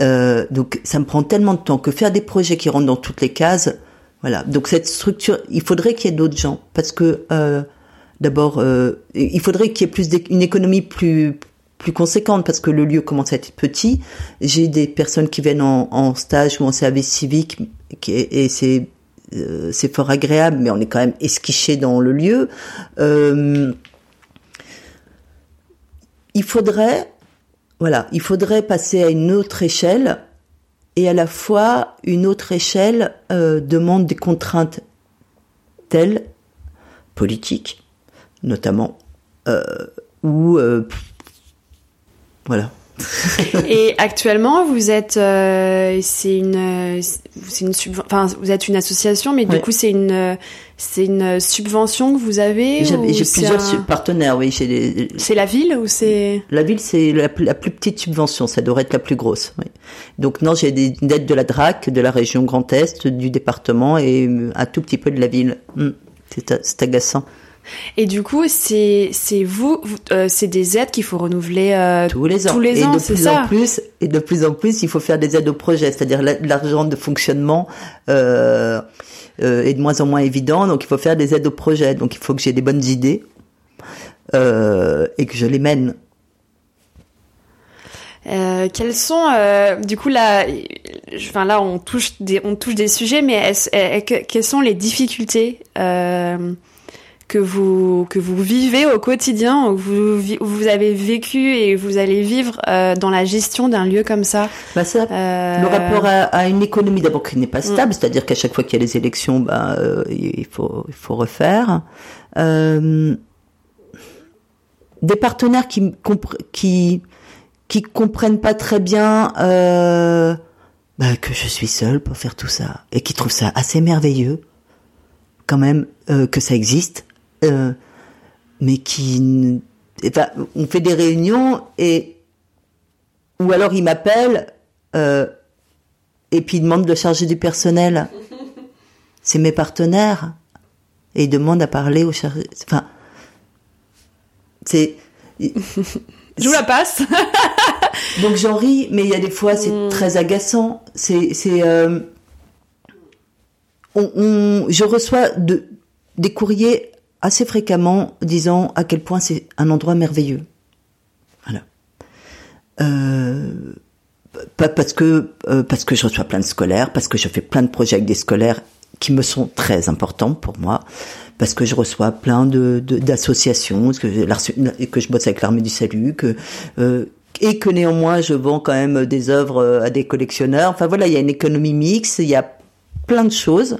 Euh, donc ça me prend tellement de temps que faire des projets qui rentrent dans toutes les cases, voilà. Donc cette structure, il faudrait qu'il y ait d'autres gens parce que euh, d'abord, euh, il faudrait qu'il y ait plus une économie plus plus conséquente parce que le lieu commence à être petit. J'ai des personnes qui viennent en, en stage ou en service civique qui, et c'est euh, c'est fort agréable, mais on est quand même esquiché dans le lieu. Euh, il faudrait voilà, il faudrait passer à une autre échelle et à la fois une autre échelle euh, demande des contraintes telles, politiques notamment, euh, ou euh, voilà. et actuellement, vous êtes, euh, c'est une, c'est une enfin, vous êtes une association, mais du coup, c'est une, c'est une subvention que vous avez. J'ai plusieurs partenaires, oui. Des... C'est la ville ou c'est La ville, c'est la, plus petite subvention. Ça devrait être la plus grosse. Oui. Donc non, j'ai des aides de la DRAC, de la région Grand Est, du département et un tout petit peu de la ville. Hmm. C'est agaçant. Et du coup, c'est c'est vous, euh, c'est des aides qu'il faut renouveler euh, tous les ans. Tous les et ans, de plus en plus, et de plus en plus, il faut faire des aides au projet, c'est-à-dire l'argent de fonctionnement euh, est de moins en moins évident, donc il faut faire des aides au projet. Donc il faut que j'ai des bonnes idées et que je les mène. Euh, quels sont, du coup là, enfin là on touche des, on touche des sujets, mais quelles sont les difficultés que vous que vous vivez au quotidien, ou vous vous avez vécu et vous allez vivre euh, dans la gestion d'un lieu comme ça. Bah ça euh... Le rapport à, à une économie d'abord qui n'est pas stable, mm. c'est-à-dire qu'à chaque fois qu'il y a les élections, bah, euh, il faut il faut refaire. Des partenaires qui qui qui comprennent pas très bien bah, que je suis seule pour faire tout ça et qui trouvent ça assez merveilleux quand même euh, que ça existe, euh, mais qui, enfin, on fait des réunions et ou alors ils m'appellent euh, et puis ils demandent de charger du personnel. C'est mes partenaires et ils demandent à parler au chargé. Enfin, c'est. Je vous la passe. Donc j'en ris, mais il y a des fois c'est Mm. très agaçant. C'est, c'est, euh, on, on- je reçois de, des courriers assez fréquemment disant à quel point c'est un endroit merveilleux. Voilà. Euh, parce que euh, parce que je reçois plein de scolaires, parce que je fais plein de projets avec des scolaires qui me sont très importants pour moi, parce que je reçois plein de d'associations, que, que je bosse avec l'armée du salut, euh, et que néanmoins je vends quand même des œuvres à des collectionneurs. Enfin voilà, il y a une économie mixte, il y a plein de choses.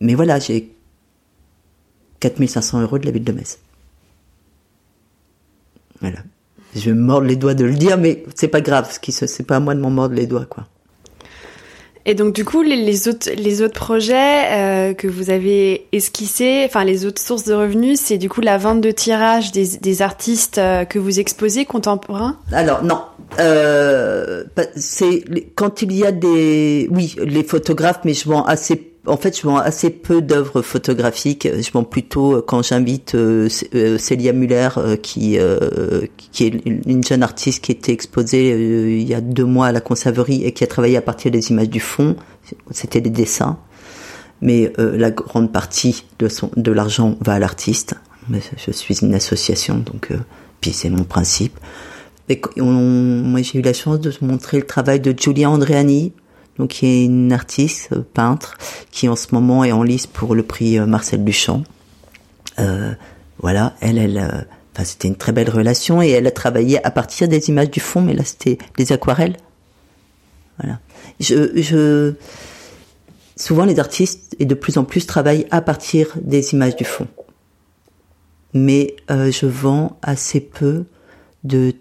Mais voilà, j'ai 4500 euros de la ville de Metz. Voilà. Je vais me mordre les doigts de le dire, mais c'est pas grave, ce qui c'est pas à moi de m'en mordre les doigts, quoi. Et donc du coup, les, les autres les autres projets euh, que vous avez esquissés, enfin les autres sources de revenus, c'est du coup la vente de tirages des, des artistes euh, que vous exposez contemporains? Alors non, euh, c'est quand il y a des, oui, les photographes, mais je vends assez. En fait, je vends assez peu d'œuvres photographiques. Je vends plutôt euh, quand j'invite euh, euh, Célia Muller, euh, qui qui est une jeune artiste qui était exposée il y a deux mois à la Conserverie et qui a travaillé à partir des images du fond. C'était des dessins, mais la grande partie de de l'argent va à l'artiste. Je suis une association, donc puis c'est mon principe. Et moi, j'ai eu la chance de montrer le travail de Giulia Andreani, donc qui est une artiste euh, peintre qui en ce moment est en lice pour le prix euh, Marcel Duchamp. Euh, voilà, elle, elle, enfin, c'était une très belle relation et elle a travaillé à partir des images du fond, mais là c'était des aquarelles. Voilà. Je, je, souvent les artistes et de plus en plus travaillent à partir des images du fond. Mais euh, je vends assez peu de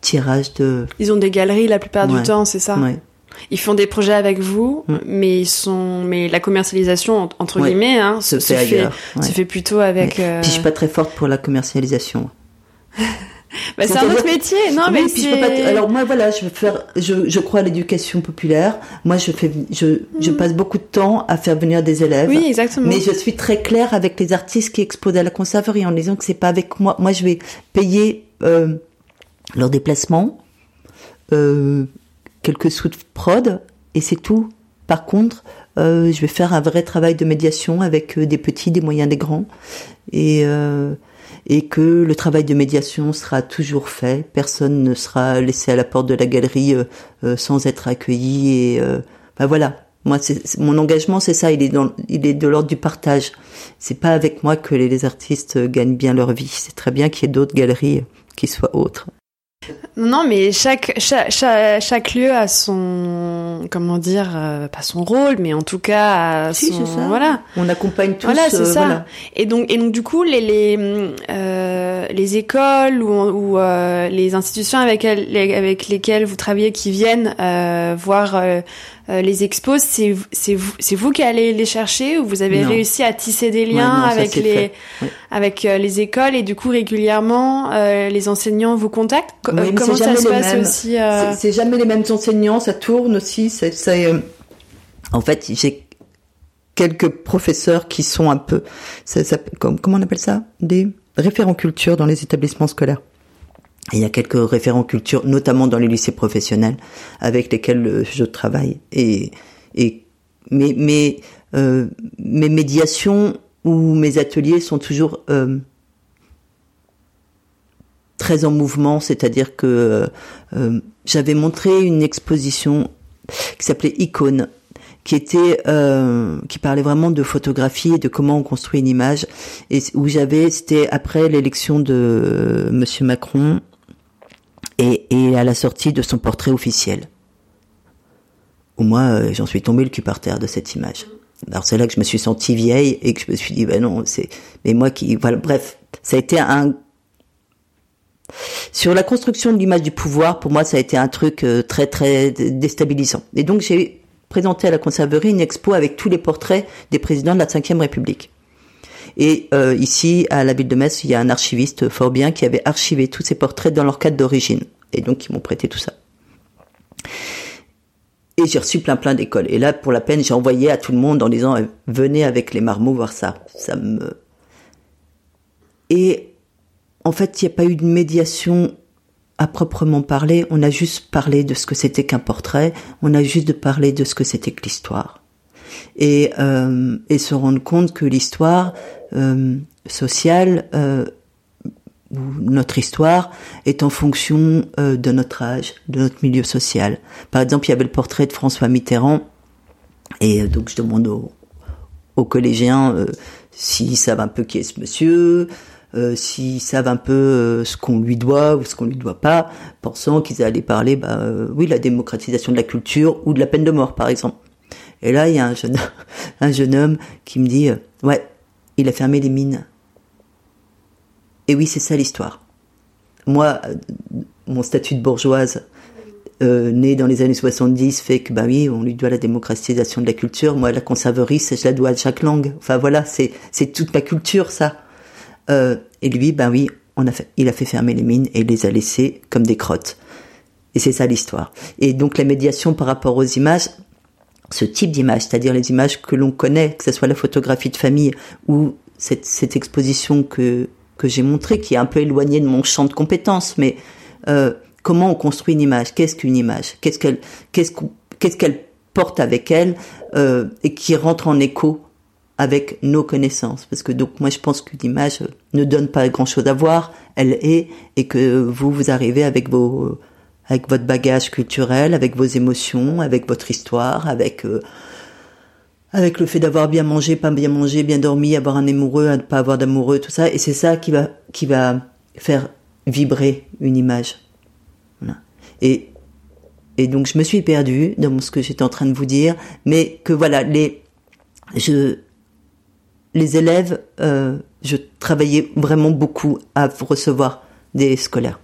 tirages de. Ils ont des galeries la plupart Ouais. du temps, c'est ça? Ouais. Ils font des projets avec vous, Mm. mais ils sont, mais la commercialisation en- entre Ouais. guillemets, hein, Se se, fait fait, ailleurs, ouais. se fait plutôt avec. Euh, Puis je suis pas très forte pour la commercialisation. bah, c'est un autre métier, non Oui, mais puis je peux pas. c'est. t- Alors moi voilà, je veux faire. Je, je crois à l'éducation populaire. Moi je fais. Je, je passe beaucoup de temps à faire venir des élèves. Mm. oui, exactement. Mais je suis très claire avec les artistes qui exposent à la conserverie en disant que c'est pas avec moi. Moi, je vais payer euh, leur déplacement, euh, quelques sous de prod, et c'est tout. Par contre, euh, je vais faire un vrai travail de médiation avec euh, des petits, des moyens, des grands, et euh, et que le travail de médiation sera toujours fait. Personne ne sera laissé à la porte de la galerie euh, euh, sans être accueilli. Et euh, ben voilà. Moi, c'est mon engagement, c'est ça. Il est dans, il est de l'ordre du partage. C'est pas avec moi que les, les artistes gagnent bien leur vie. C'est très bien qu'il y ait d'autres galeries qui soient autres. Non, mais chaque, chaque, chaque, lieu a son, comment dire, euh, pas son rôle, mais en tout cas a Si, son, ça. voilà. On accompagne tous. Voilà, c'est euh, ça. voilà. Et donc, et donc du coup, les les euh, les écoles ou, ou euh, les institutions avec elles- les- avec lesquelles vous travaillez qui viennent euh, voir euh, les expos, c'est c'est vous c'est vous qui allez les chercher ou vous avez Non. réussi à tisser des Ouais, liens non, avec les fait. Ouais. avec les écoles et du coup régulièrement euh, les enseignants vous contactent? Co- Oui, comment c'est ça jamais se les passe mêmes. aussi C'est jamais les mêmes enseignants, ça tourne aussi. C'est, c'est, en fait, j'ai quelques professeurs qui sont un peu, ça, ça- comme- comment on appelle ça, des référents culture dans les établissements scolaires. Il y a quelques référents culture, notamment dans les lycées professionnels, avec lesquels euh, je travaille. Et, euh, mes médiations ou mes ateliers sont toujours euh, très en mouvement, c'est-à-dire que j'avais montré une exposition qui s'appelait Icône, qui était euh, qui parlait vraiment de photographie et de comment on construit une image, et où j'avais c'était après l'élection de euh, Monsieur Macron et, et à la sortie de son portrait officiel. Où moi, euh, j'en suis tombé le cul par terre de cette image. Alors c'est là que je me suis sentie vieille et que je me suis dit, ben non, c'est, mais moi qui, voilà, bref, ça a été un Sur la construction de l'image du pouvoir, pour moi, ça a été un truc euh, très très déstabilisant. Et donc j'ai présenté à la Conserverie une expo avec tous les portraits des présidents de la Ve République. Et euh, ici, à la ville de Metz, il y a un archiviste fort bien qui avait archivé tous ces portraits dans leur cadre d'origine. Et donc, ils m'ont prêté tout ça. Et j'ai reçu plein plein d'écoles. Et là, pour la peine, j'ai envoyé à tout le monde en disant venez avec les marmots voir ça. Ça me. Et en fait, il n'y a pas eu de médiation à proprement parler. On a juste parlé de ce que c'était qu'un portrait. On a juste de parler de ce que c'était que l'histoire. Et, euh, et se rendre compte que l'histoire euh, sociale euh, notre histoire est en fonction euh, de notre âge, de notre milieu social. Par exemple, il y avait le portrait de François Mitterrand, et euh, donc je demande aux, collégiens euh, s'ils savent un peu qui est ce monsieur, s'ils savent un peu ce qu'on lui doit ou ce qu'on lui doit pas, pensant qu'ils allaient parler, bah, oui, la démocratisation de la culture ou de la peine de mort, par exemple. Et là, il y a un jeune, un jeune homme qui me dit, ouais, il a fermé les mines. Et oui, c'est ça l'histoire. Moi, euh, mon statut de bourgeoise, euh, né dans les années 70, fait que, bah oui, on lui doit la démocratisation de la culture. Moi, la conserverie, je la dois à Jacques Lang. Enfin voilà, c'est c'est toute ma culture, ça. Euh, et lui, bah oui, il a fait fermer les mines et il les a laissées comme des crottes. Et c'est ça l'histoire. Et donc la médiation par rapport aux images, ce type d'image, c'est-à-dire les images que l'on connaît, que ce soit la photographie de famille ou cette, exposition que que j'ai montré, qui est un peu éloigné de mon champ de compétences, mais euh, comment on construit une image? Qu'est-ce qu'une image? Qu'est-ce qu'elle qu'est-ce qu'est-ce qu'elle porte avec elle euh, et qui rentre en écho avec nos connaissances Parce que donc moi je pense qu'une image ne donne pas grand-chose à voir, elle est et que vous vous arrivez avec vos avec votre bagage culturel, avec vos émotions, avec votre histoire, avec euh, avec le fait d'avoir bien mangé, pas bien mangé, bien dormi, avoir un amoureux, ne pas avoir d'amoureux, tout ça. Et c'est ça qui va, qui va faire vibrer une image. Et, et donc je me suis perdue dans ce que j'étais en train de vous dire, mais que voilà, les, je, les élèves, euh, je travaillais vraiment beaucoup à recevoir des scolaires.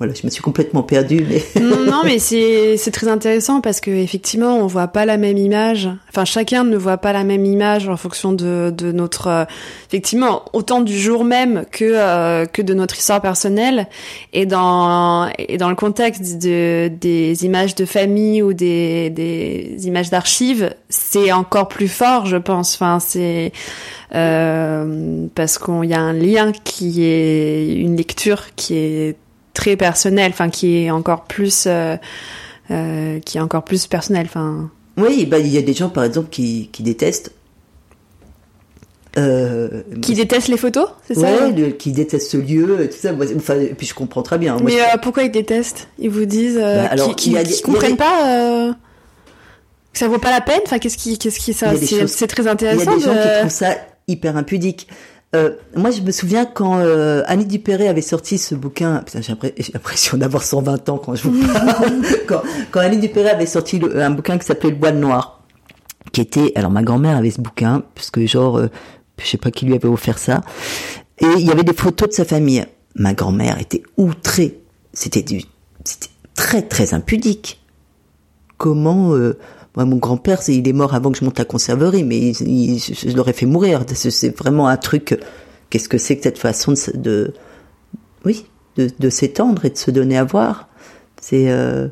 Voilà, je me suis complètement perdue. Mais... non, non, mais c'est très intéressant parce que effectivement, on voit pas la même image. Enfin, chacun ne voit pas la même image en fonction de de notre euh, effectivement autant du jour même que euh, que de notre histoire personnelle et dans et dans le contexte de des images de famille ou des des images d'archives, c'est encore plus fort, je pense. Enfin, c'est euh, parce qu'il y a un lien qui est une lecture qui est très personnel, enfin qui est encore plus, euh, euh, qui est encore plus personnel. Enfin. Oui, bah il y a des gens par exemple qui, qui détestent. Euh, qui détestent les photos, c'est ça Ouais, qui détestent ce lieu, tout ça. Enfin, et puis je comprends très bien. Mais pourquoi ils détestent? Ils vous disent bah, alors, qui, comprennent pas que ça vaut pas la peine? Enfin, qu'est-ce qui, qu'est-ce qui ça C'est très intéressant. Il y a des gens qui trouvent ça hyper impudique. Euh, moi, je me souviens quand euh, Annie Dupéré avait sorti ce bouquin. Putain, j'ai l'impression d'avoir 120 ans quand je vous parle. quand, quand Annie Dupéré avait sorti un bouquin qui s'appelait Le Bois de Noir, qui était. Alors, ma grand-mère avait ce bouquin parce que genre, euh, je sais pas qui lui avait offert ça. Et il y avait des photos de sa famille. Ma grand-mère était outrée. C'était du, c'était très très impudique. Comment euh, moi, mon grand-père, il est mort avant que je monte la conserverie, mais je l'aurais fait mourir. C'est vraiment un truc. Qu'est-ce que c'est que cette façon de, oui, de, s'étendre et de se donner à voir C'est euh,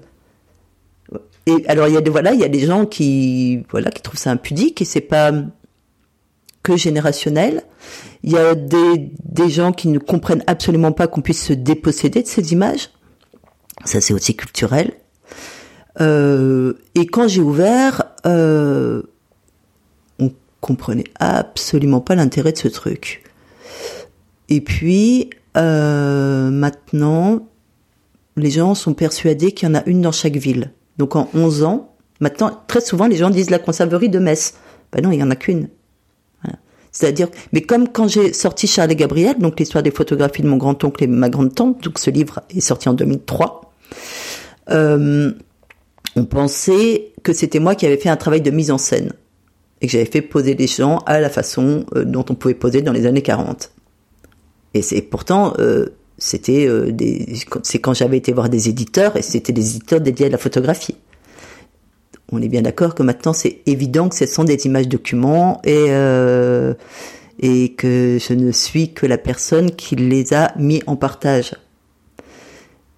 et alors il y a des voilà, il y a des gens qui voilà qui trouvent ça impudique et c'est pas que générationnel. Il y a des gens qui ne comprennent absolument pas qu'on puisse se déposséder de ces images. Ça c'est aussi culturel. Euh, et quand j'ai ouvert, euh, on comprenait absolument pas l'intérêt de ce truc. Et puis euh, maintenant, les gens sont persuadés qu'il y en a une dans chaque ville. Donc en 11 ans, maintenant, très souvent, les gens disent la conserverie de Metz. Ben non, il y en a qu'une. C'est-à-dire, mais comme quand j'ai sorti Charles et Gabriel, donc l'histoire des photographies de mon grand-oncle et ma grande-tante, donc ce livre est sorti en 2003, euh, on pensait que c'était moi qui avais fait un travail de mise en scène et que j'avais fait poser les gens à la façon euh, dont on pouvait poser dans les années 40. Et c'est pourtant, euh, c'était euh, c'est quand j'avais été voir des éditeurs et c'était des éditeurs dédiés à la photographie. On est bien d'accord que maintenant c'est évident que ce sont des images documents et euh, et que je ne suis que la personne qui les a mis en partage.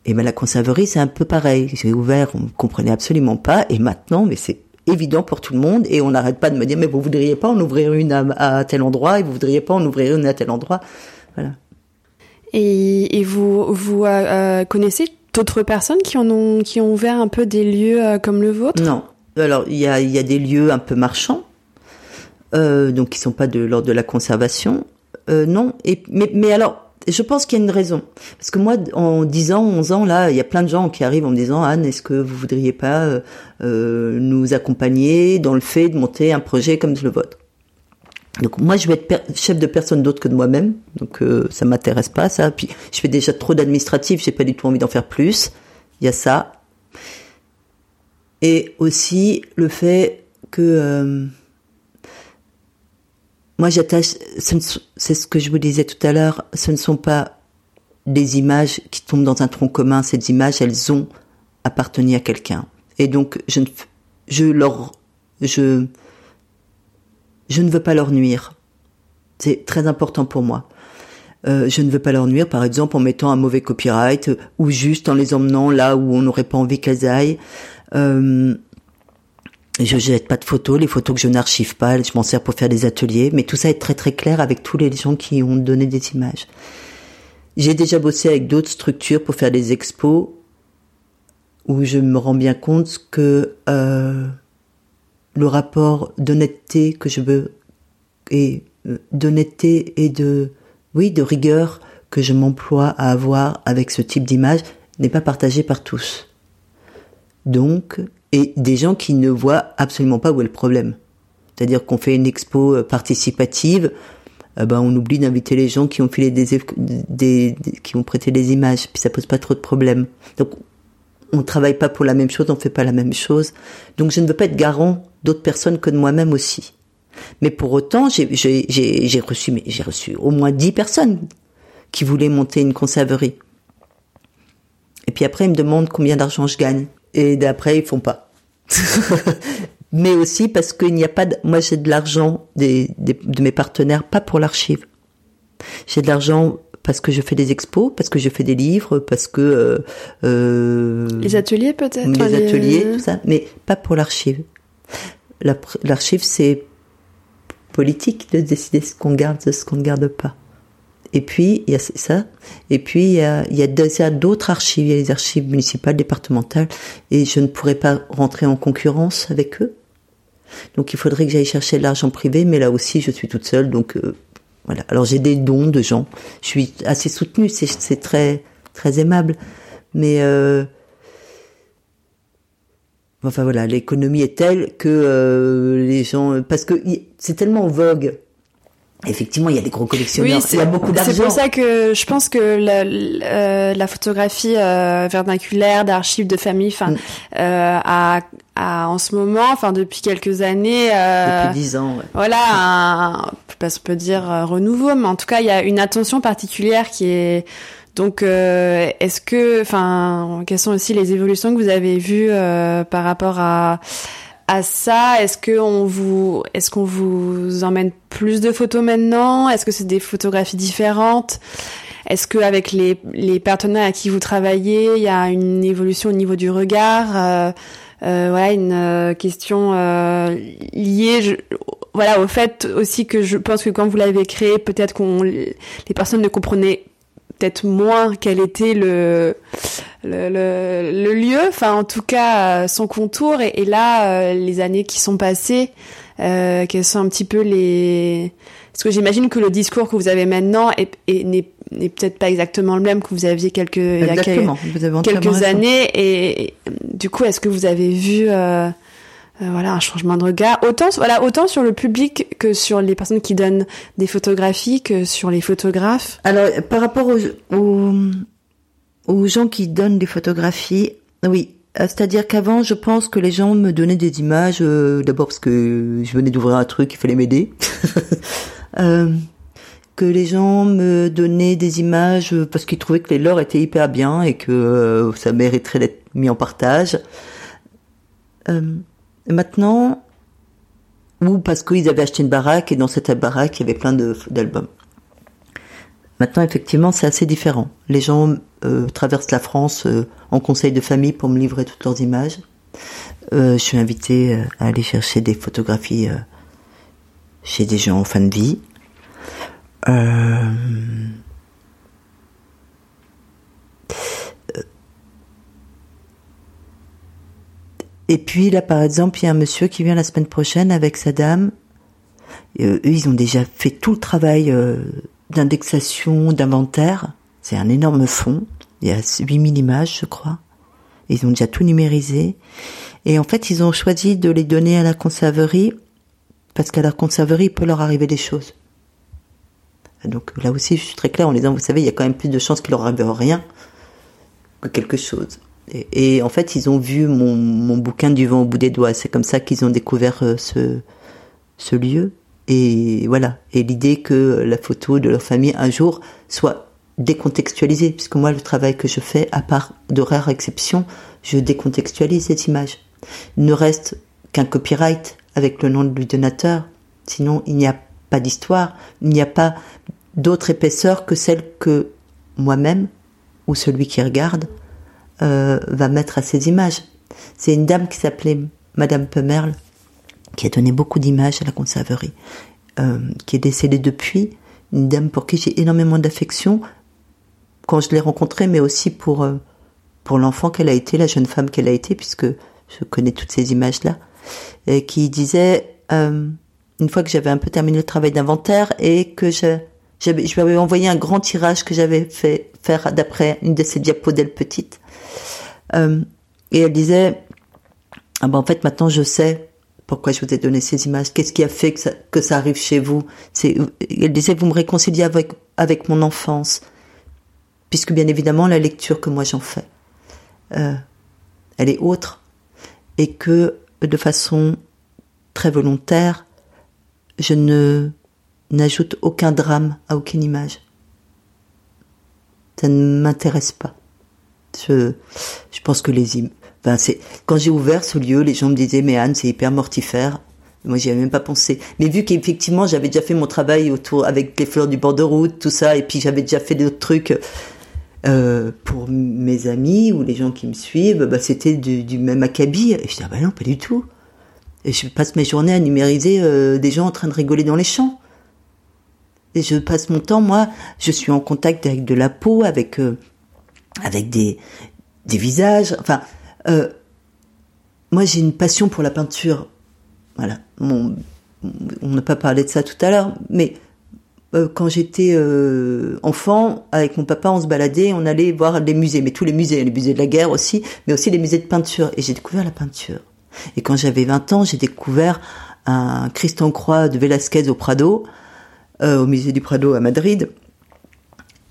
Et ben la conserverie c'est un peu pareil. J'ai ouvert, on ne comprenait absolument pas et maintenant mais c'est évident pour tout le monde et on n'arrête pas de me dire mais vous voudriez pas en ouvrir une à, tel endroit et vous voudriez pas en ouvrir une à tel endroit. Voilà. Et, vous, vous euh, euh, connaissez d'autres personnes qui en ont, qui ont ouvert un peu des lieux euh, comme le vôtre? Non. Alors il y a, y a des lieux un peu marchands, donc qui sont pas de l'ordre de la conservation. non. Et mais, mais alors je pense qu'il y a une raison. Parce que moi, en 10 ans, 11 ans, là, il y a plein de gens qui arrivent en me disant, Anne, est-ce que vous voudriez pas euh, nous accompagner dans le fait de monter un projet comme le vôtre? Donc moi je vais être chef de personne d'autre que de moi-même, donc euh, ça m'intéresse pas ça. Puis je fais déjà trop d'administratif, j'ai pas du tout envie d'en faire plus. Il y a ça. Et aussi le fait que euh, moi j'attache, c'est ce que je vous disais tout à l'heure, ce ne sont pas des images qui tombent dans un tronc commun. Ces images, elles ont appartenu à quelqu'un. Et donc je ne, je leur, je je ne veux pas leur nuire. C'est très important pour moi. Euh, je ne veux pas leur nuire, par exemple, en mettant un mauvais copyright euh, ou juste en les emmenant là où on n'aurait pas envie qu'elles aillent. Euh, je jette pas de photos, les photos que je n'archive pas, je m'en sers pour faire des ateliers, mais tout ça est très très clair avec tous les gens qui ont donné des images. J'ai déjà bossé avec d'autres structures pour faire des expos où je me rends bien compte que euh, le rapport d'honnêteté que je veux et euh, d'honnêteté et de oui de rigueur que je m'emploie à avoir avec ce type d'image n'est pas partagé par tous. Donc et des gens qui ne voient absolument pas où est le problème. C'est-à-dire qu'on fait une expo euh, participative, eh ben on oublie d'inviter les gens qui ont filé des, des, qui ont prêté des images, puis ça pose pas trop de problèmes. Donc on travaille pas pour la même chose, on fait pas la même chose. Donc je ne veux pas être garant d'autres personnes que de moi-même aussi. Mais pour autant, j'ai reçu, j'ai reçu au moins dix personnes qui voulaient monter une conserverie. Et puis après, ils me demandent combien d'argent je gagne. Et d'après, ils font pas. Mais aussi parce qu'il n'y a pas de, moi j'ai de l'argent des, de mes partenaires, pas pour l'archive. J'ai de l'argent parce que je fais des expos, parce que je fais des livres, parce que euh, euh les ateliers peut-être, les, ateliers, tout ça, mais pas pour l'archive. L'archive c'est politique de décider ce qu'on garde, ce qu'on ne garde pas. Et puis il y a ça, et puis il y a, il y a d'autres archives, il y a les archives municipales, départementales, et je ne pourrais pas rentrer en concurrence avec eux. Donc il faudrait que j'aille chercher de l'argent privé, mais là aussi je suis toute seule, donc euh, voilà. Alors j'ai des dons de gens. Je suis assez soutenue, c'est très très aimable. Mais euh, enfin voilà, l'économie est telle que euh, les gens parce que c'est tellement vogue Effectivement, il y a des gros collectionneurs. il y a beaucoup d'argent. C'est pour ça que je pense que la, la, la photographie euh, vernaculaire, d'archives de famille, enfin, mm. euh, a, a, en ce moment, enfin depuis quelques années, euh, depuis dix ans, ouais. voilà, un, on peut dire euh, renouveau, mais en tout cas, il y a une attention particulière qui est donc, euh, est-ce que, enfin, quelles sont aussi les évolutions que vous avez vues euh, par rapport à à ça? Est-ce que on vous, est-ce qu'on vous emmène plus de photos maintenant? Est-ce que c'est des photographies différentes? Est-ce que avec les, les partenaires à qui vous travaillez, il y a une évolution au niveau du regard? Euh, euh, Voilà, une euh, question liée. Voilà, au fait aussi que je pense que quand vous l'avez créé, peut-être qu'on les personnes ne comprenaient peut-être moins quel était le, le, le, lieu, enfin en tout cas euh, son contour. Et, là, euh, les années qui sont passées, euh, quels sont un petit peu les... Parce que j'imagine que le discours que vous avez maintenant est, n'est, peut-être pas exactement le même que vous aviez quelques, il y a quelques, années. Et, du coup, est-ce que vous avez vu... Euh, voilà un changement de regard. Autant voilà autant sur le public que sur les personnes qui donnent des photographies que sur les photographes. Alors par rapport aux, aux, gens qui donnent des photographies oui. Euh, c'est-à-dire qu'avant, je pense que les gens me donnaient des images, euh, d'abord parce que je venais d'ouvrir un truc, il fallait m'aider, que les gens me donnaient des images parce qu'ils trouvaient que les leurs étaient hyper bien et que euh, ça mériterait d'être mis en partage. Maintenant, ou parce qu'ils avaient acheté une baraque et dans cette baraque il y avait plein d'albums. Maintenant, effectivement, c'est assez différent. Les gens euh, traversent la France euh, en conseil de famille pour me livrer toutes leurs images. Euh, je suis invitée à aller chercher des photographies chez des gens en fin de vie. Et puis là, par exemple, il y a un monsieur qui vient la semaine prochaine avec sa dame. eux, ils ont déjà fait tout le travail d'indexation, d'inventaire. C'est un énorme fond. Il y a 8000 images, je crois. Ils ont déjà tout numérisé. Et en fait, ils ont choisi de les donner à la conserverie parce qu'à la conserverie, il peut leur arriver des choses. Donc là aussi, je suis très clair en disant, vous savez, il y a quand même plus de chances qu'il leur arrive rien que quelque chose. Et, en fait, ils ont vu mon, mon, bouquin du vent au bout des doigts. C'est comme ça qu'ils ont découvert euh, ce, ce lieu. Et voilà. Et l'idée que la photo de leur famille un jour soit décontextualisée, puisque moi le travail que je fais, à part de rares exceptions, je décontextualise cette image. Il ne reste qu'un copyright avec le nom du donateur. Sinon, il n'y a pas d'histoire, il n'y a pas d'autre épaisseur que celle que moi-même ou celui qui regarde euh, va mettre à ces images. C'est une dame qui s'appelait Madame Pemerle qui a donné beaucoup d'images à la conserverie, euh, qui est décédée depuis, une dame pour qui j'ai énormément d'affection quand je l'ai rencontrée, mais aussi pour euh, pour l'enfant qu'elle a été, la jeune femme qu'elle a été, puisque je connais toutes ces images-là, et qui disait euh, une fois que j'avais un peu terminé le travail d'inventaire et que je je lui avais envoyé un grand tirage que j'avais fait faire d'après une de ses diapos d'elle petite. Euh, et elle disait, ah ben en fait maintenant je sais pourquoi je vous ai donné ces images Qu'est-ce qui a fait que ça, arrive chez vous? Elle disait, vous me réconciliez avec, avec mon enfance, puisque bien évidemment la lecture que moi j'en fais, euh, elle est autre, et que de façon très volontaire, je ne n'ajoute aucun drame à aucune image. Ça ne m'intéresse pas. Je, je pense que les, Enfin, c'est quand j'ai ouvert ce lieu, les gens me disaient mais Anne, c'est hyper mortifère. Moi, j'y avais même pas pensé. Mais vu qu'effectivement, j'avais déjà fait mon travail autour avec les fleurs du bord de route, tout ça, et puis j'avais déjà fait d'autres trucs euh, pour mes amis ou les gens qui me suivent, bah, c'était du, même acabit. Et je dis ah bah non, pas du tout. Et je passe mes journées à numériser euh, des gens en train de rigoler dans les champs. Et je passe mon temps, moi, je suis en contact avec de la peau, avec euh, avec des des visages. Enfin, euh, moi, j'ai une passion pour la peinture. Voilà. Mon, on n'a pas parlé de ça tout à l'heure, mais euh, quand j'étais euh, enfant, avec mon papa, on se baladait, on allait voir les musées, mais tous les musées, les musées de la guerre aussi, mais aussi les musées de peinture. Et j'ai découvert la peinture. Et quand j'avais 20 ans, j'ai découvert un Christ en croix de Velázquez au Prado, au musée du Prado à Madrid.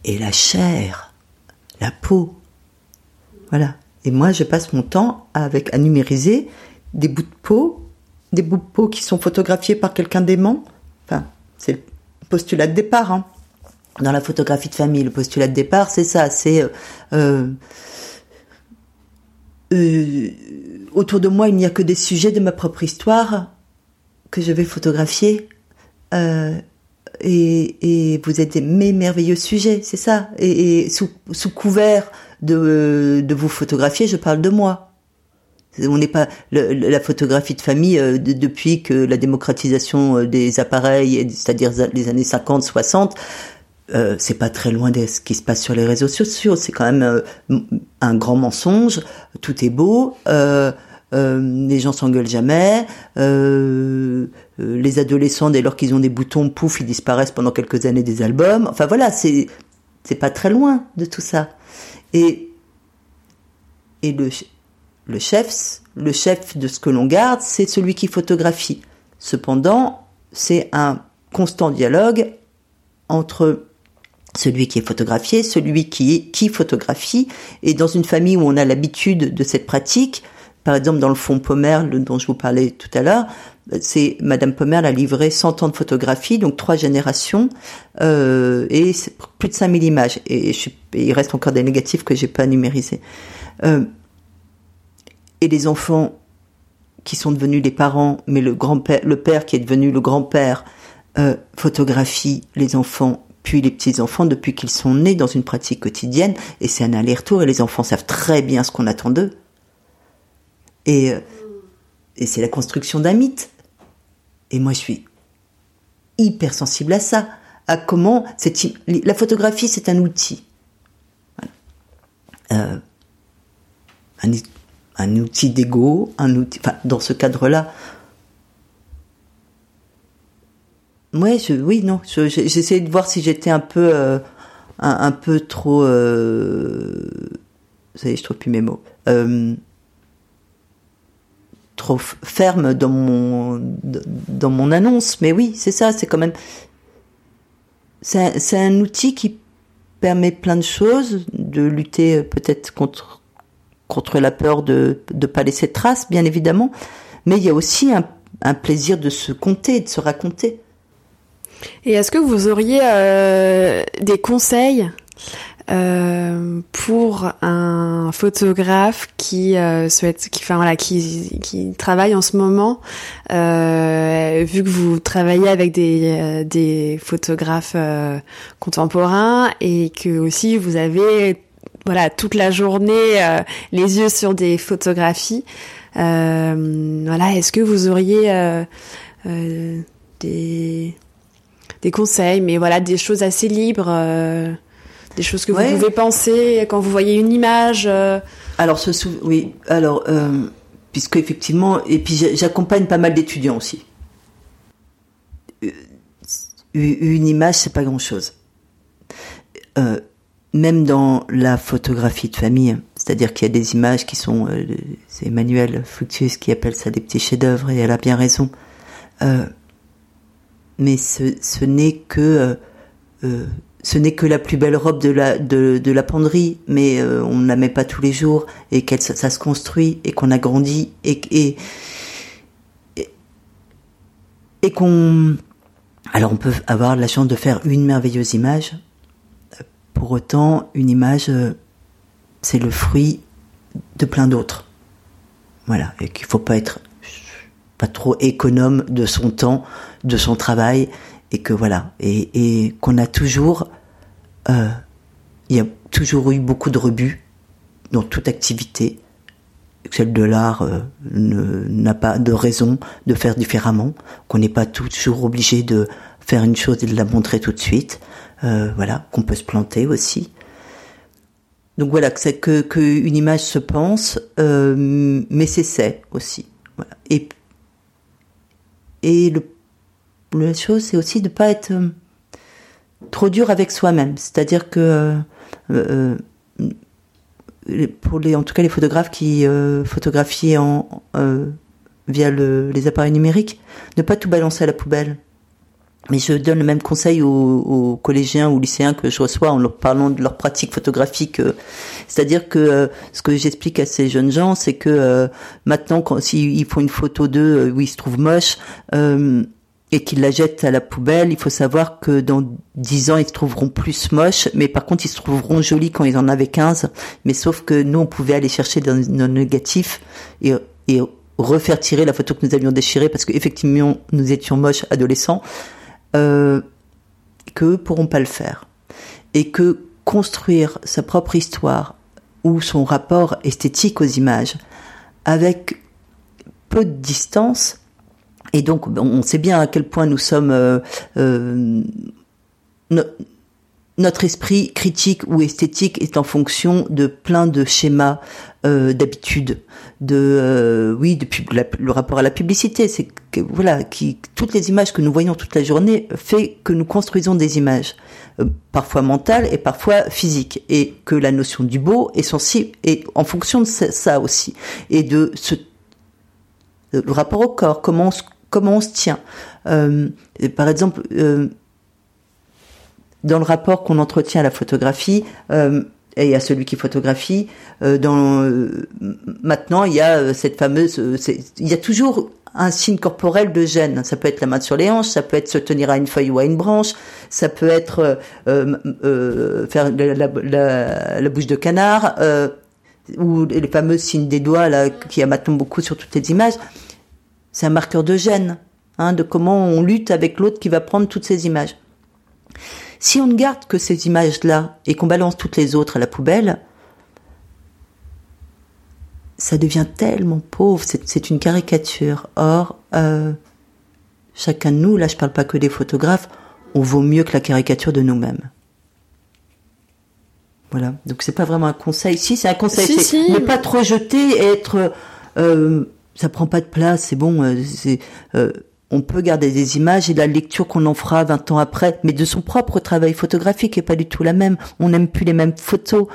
Et la chair, la peau, voilà. Et moi, je passe mon temps avec à numériser des bouts de peau, des bouts de peau qui sont photographiés par quelqu'un d'aimant. Enfin, c'est le postulat de départ. Hein. Dans la photographie de famille, le postulat de départ, c'est ça. C'est euh, euh, euh, autour de moi, il n'y a que des sujets de ma propre histoire que je vais photographier. Et, et, vous êtes mes merveilleux sujets, c'est ça. Et, sous, sous couvert de, de vous photographier, je parle de moi. On n'est pas la photographie de famille euh, depuis que la démocratisation euh, des appareils, c'est-à-dire les années 50, 60, euh, c'est pas très loin de ce qui se passe sur les réseaux sociaux. C'est quand même un grand mensonge. Tout est beau. Euh, les gens s'engueulent jamais. les adolescents, dès lors qu'ils ont des boutons, pouf, ils disparaissent pendant quelques années des albums. Enfin voilà, c'est c'est pas très loin de tout ça. Et, et le, le chef, le chef de ce que l'on garde, c'est celui qui photographie. Cependant, c'est un constant dialogue entre celui qui est photographié, celui qui qui photographie, et dans une famille où on a l'habitude de cette pratique, Par exemple, dans le fonds Pommer, dont je vous parlais tout à l'heure, c'est Madame Pommer a livré 100 ans de photographie, donc trois générations, euh, et plus de 5000 images. Et, il reste encore des négatifs que j'ai pas numérisés. Euh, et les enfants qui sont devenus les parents, mais le grand-père, le père qui est devenu le grand-père, euh, photographie les enfants puis les petits-enfants depuis qu'ils sont nés dans une pratique quotidienne, et c'est un aller-retour, et les enfants savent très bien ce qu'on attend d'eux. Et, euh, et c'est la construction d'un mythe. Et moi, je suis hyper sensible à ça, à comment la photographie, c'est un outil. Euh, un, outil d'ego, un outil, enfin, dans ce cadre-là, Ouais, oui, non. J'essayais de voir si j'étais un peu, euh, un, peu trop. Vous savez, je trouve plus mes mots. Trop ferme dans mon annonce, mais oui, c'est ça. C'est quand même. C'est un outil qui permet plein de choses, de lutter peut-être contre contre la peur de ne pas laisser de traces, bien évidemment, mais il y a aussi un, un plaisir de se compter, de se raconter. Et est-ce que vous auriez euh, des conseils euh, pour un photographe qui euh, souhaite, qui, enfin voilà, qui, qui travaille en ce moment, euh, vu que vous travaillez avec des, euh, des photographes contemporains et que aussi vous avez, voilà, toute la journée les yeux sur des photographies. voilà, est-ce que vous auriez des des conseils, mais voilà, des choses assez libres, euh, des choses que vous pouvez penser quand vous voyez une image. Euh. Alors, ce oui, alors, euh, puisque effectivement, et puis j'accompagne pas mal d'étudiants aussi. Une image, c'est pas grand-chose. même dans la photographie de famille, c'est-à-dire qu'il y a des images qui sont, c'est Emmanuel Fructueuse qui appelle ça des petits chefs-d'œuvre, et elle a bien raison. Euh, mais ce, ce n'est que euh, euh, ce n'est que la plus belle robe de la de, la penderie, mais euh, on ne la met pas tous les jours et qu'elle ça, se construit et qu'on a grandi et et, qu'on alors on peut avoir la chance de faire une merveilleuse image. Pour autant, une image, c'est le fruit de plein d'autres. Voilà, et qu'il faut pas être pas trop économe de son temps, de son travail, et que voilà, et, qu'on a toujours, euh, il y a toujours eu beaucoup de rebuts dans toute activité. Celle de l'art euh, n'a pas de raison de faire différemment, qu'on n'est pas toujours obligé de faire une chose et de la montrer tout de suite. Euh, voilà, qu'on peut se planter aussi. Donc voilà, c'est que qu'une image se pense, mais c'est aussi. Et et le, la chose, c'est aussi de pas être euh, trop dur avec soi-même. C'est-à-dire que euh, euh, pour les, en tout cas les photographes qui photographient en, via le, les appareils numériques, ne pas tout balancer à la poubelle. Mais je donne le même conseil aux, collégiens ou lycéens que je reçois en leur parlant de leur pratique photographique. Euh, c'est-à-dire que euh, ce que j'explique à ces jeunes gens, c'est que euh, maintenant, quand s'ils font une photo d'eux où ils se trouvent moches et qu'ils la jettent à la poubelle, il faut savoir que dans dix ans, ils se trouveront plus moches, mais par contre, ils se trouveront jolis quand ils en avaient 15. Mais sauf que nous, on pouvait aller chercher dans nos négatifs et, et refaire tirer la photo que nous avions déchirée parce qu'effectivement, nous étions moches adolescents euh, qu'eux pourront pas le faire. Et que construire sa propre histoire ou son rapport esthétique aux images avec peu de distance, et donc on sait bien à quel point nous sommes... Euh, euh, notre esprit critique ou esthétique est en fonction de plein de schémas euh, d'habitude, de euh, oui, depuis le rapport à la publicité, c'est que voilà, qui toutes les images que nous voyons toute la journée fait que nous construisons des images euh, parfois mentales et parfois physiques, et que la notion du beau est sensible et en fonction de ça aussi. Et de ce le rapport au corps, comment se, comment on se tient. Euh, par exemple, euh, dans le rapport qu'on entretient à la photographie, euh, et a celui qui photographie. dans maintenant, il y a cette fameuse, il y a toujours un signe corporel de gêne. Ça peut être la main sur les hanches, ça peut être se tenir à une feuille ou à une branche, ça peut être faire la, bouche de canard, ou les fameux signes des doigts là qui maintenant beaucoup sur toutes les images. C'est un marqueur de gêne, hein, de comment on lutte avec l'autre qui va prendre toutes ces images. Si on ne garde que ces images-là et qu'on balance toutes les autres à la poubelle, ça devient tellement pauvre, c'est une caricature. Or, euh, chacun de nous, là je parle pas que des photographes, on vaut mieux que la caricature de nous-mêmes. Voilà. Donc c'est pas vraiment un conseil. Si c'est un conseil, c'est ne pas trop jeter et être. Euh, ça prend pas de place. C'est bon. Euh, c'est. Euh, on peut garder des images et la lecture qu'on en fera 20 ans après, mais de son propre travail photographique est pas du tout la même. On n'aime plus les mêmes photos,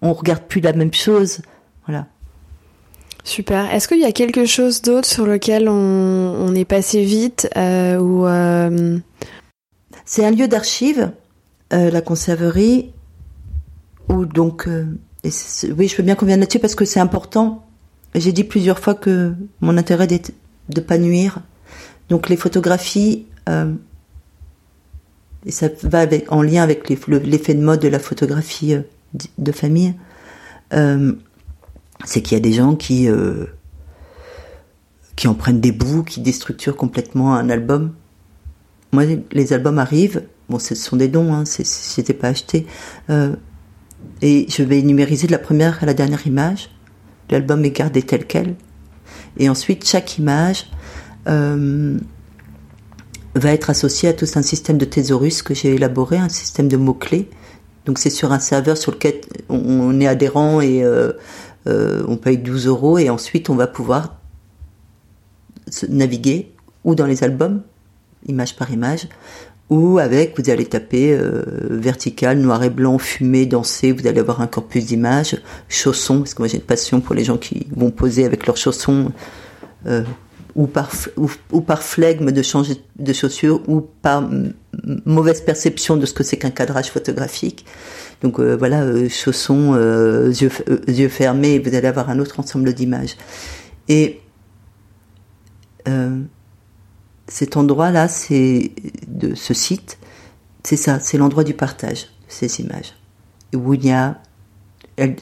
on regarde plus la même chose. Voilà. Super. Est-ce qu'il y a quelque chose d'autre sur lequel on, on est passé vite euh, ou euh... C'est un lieu d'archives, euh, la conserverie, ou donc, oui, je veux bien qu'on vienne là-dessus parce que c'est important. J'ai dit plusieurs fois que mon intérêt est de pas nuire. Donc les photographies, euh, et ça va avec, en lien avec l'effet de mode de la photographie euh, de famille, euh, c'est qu'il y a des gens qui qui en prennent des bouts, qui déstructurent complètement un album. Moi, les albums arrivent, bon, ce sont des dons, hein, c'était pas acheté. Et je vais numériser de la première à la dernière image. L'album est gardé tel quel. Et ensuite, chaque image euh, va être associée à tout un système de thésaurus que j'ai élaboré, un système de mots-clés. Donc c'est sur un serveur sur lequel on est adhérent et euh, euh, on paye 12 euros et ensuite on va pouvoir naviguer ou dans les albums, image par image, ou avec, vous allez taper euh, vertical, noir et blanc, fumé, danser, vous allez avoir un corpus d'images, chaussons, parce que moi j'ai une passion pour les gens qui vont poser avec leurs chaussons, euh, ou, par, ou, par flegme de changer de chaussures, ou par mauvaise perception de ce que c'est qu'un cadrage photographique. Donc euh, voilà, euh, chaussons, euh, yeux, yeux fermés, vous allez avoir un autre ensemble d'images. Et cet endroit-là, c'est de ce site, c'est ça, c'est l'endroit du partage ces images. Où il y a,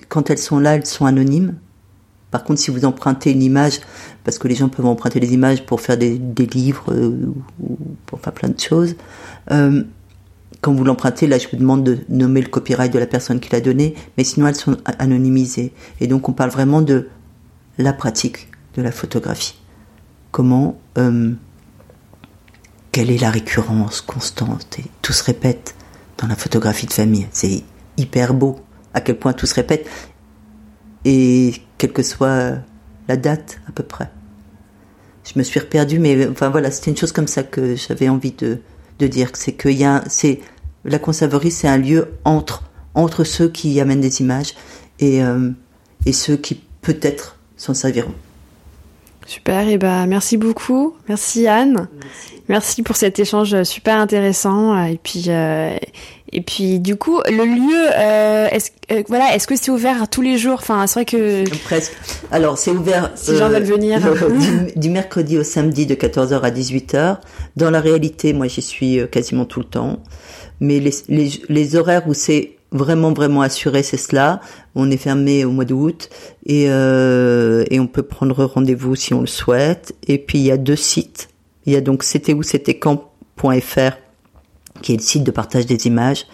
quand elles sont là, elles sont anonymes. Par contre, si vous empruntez une image, parce que les gens peuvent emprunter des images pour faire des, livres euh, ou pour faire plein de choses, euh, quand vous l'empruntez, là, je vous demande de nommer le copyright de la personne qui l'a donné, mais sinon elles sont anonymisées. Et donc, on parle vraiment de la pratique de la photographie. Comment euh, quelle est la récurrence constante et tout se répète dans la photographie de famille. C'est hyper beau à quel point tout se répète et quelle que soit la date à peu près. Je me suis perdue, mais enfin voilà, c'était une chose comme ça que j'avais envie de, dire. C'est que y c'est la conserverie, c'est un lieu entre entre ceux qui amènent des images et euh, et ceux qui peut-être s'en serviront. Super, et bah merci beaucoup, merci Anne, merci, pour cet échange super intéressant et puis euh, et puis du coup le lieu, euh, est-ce euh, voilà, est-ce que c'est ouvert tous les jours? Enfin c'est vrai que presque. Alors c'est ouvert si gens veulent venir. du, mercredi au samedi de 14h à 18h. Dans la réalité, moi j'y suis quasiment tout le temps, mais les les, les horaires où c'est vraiment vraiment assuré, c'est cela. On est fermé au mois d'août et, euh, et on peut prendre rendez-vous si on le souhaite. Et puis il y a deux sites. Il y a donc c'était où c'était camp.fr qui est le site de partage des images.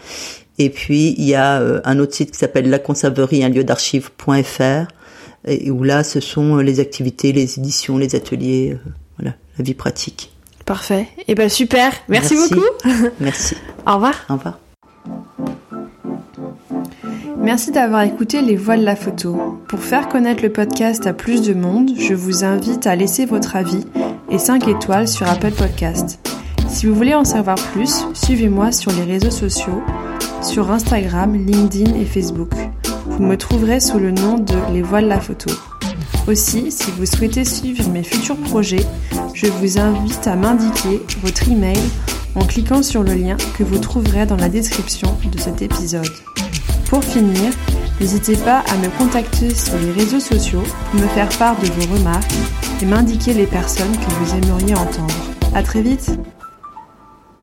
Et puis il y a euh, un autre site qui s'appelle la conserverie, un lieu d'archives.fr et où là ce sont les activités, les éditions, les ateliers, euh, voilà, la vie pratique. Parfait. Et eh ben super. Merci, Merci. beaucoup. Merci. Au revoir. Au revoir. Merci d'avoir écouté Les Voix de la photo. Pour faire connaître le podcast à plus de monde, je vous invite à laisser votre avis et 5 étoiles sur Apple Podcast. Si vous voulez en savoir plus, suivez-moi sur les réseaux sociaux, sur Instagram, LinkedIn et Facebook. Vous me trouverez sous le nom de Les Voix de la photo. Aussi, si vous souhaitez suivre mes futurs projets, je vous invite à m'indiquer votre email en cliquant sur le lien que vous trouverez dans la description de cet épisode. Pour finir, N'hésitez pas à me contacter sur les réseaux sociaux pour me faire part de vos remarques et m'indiquer les personnes que vous aimeriez entendre. À très vite!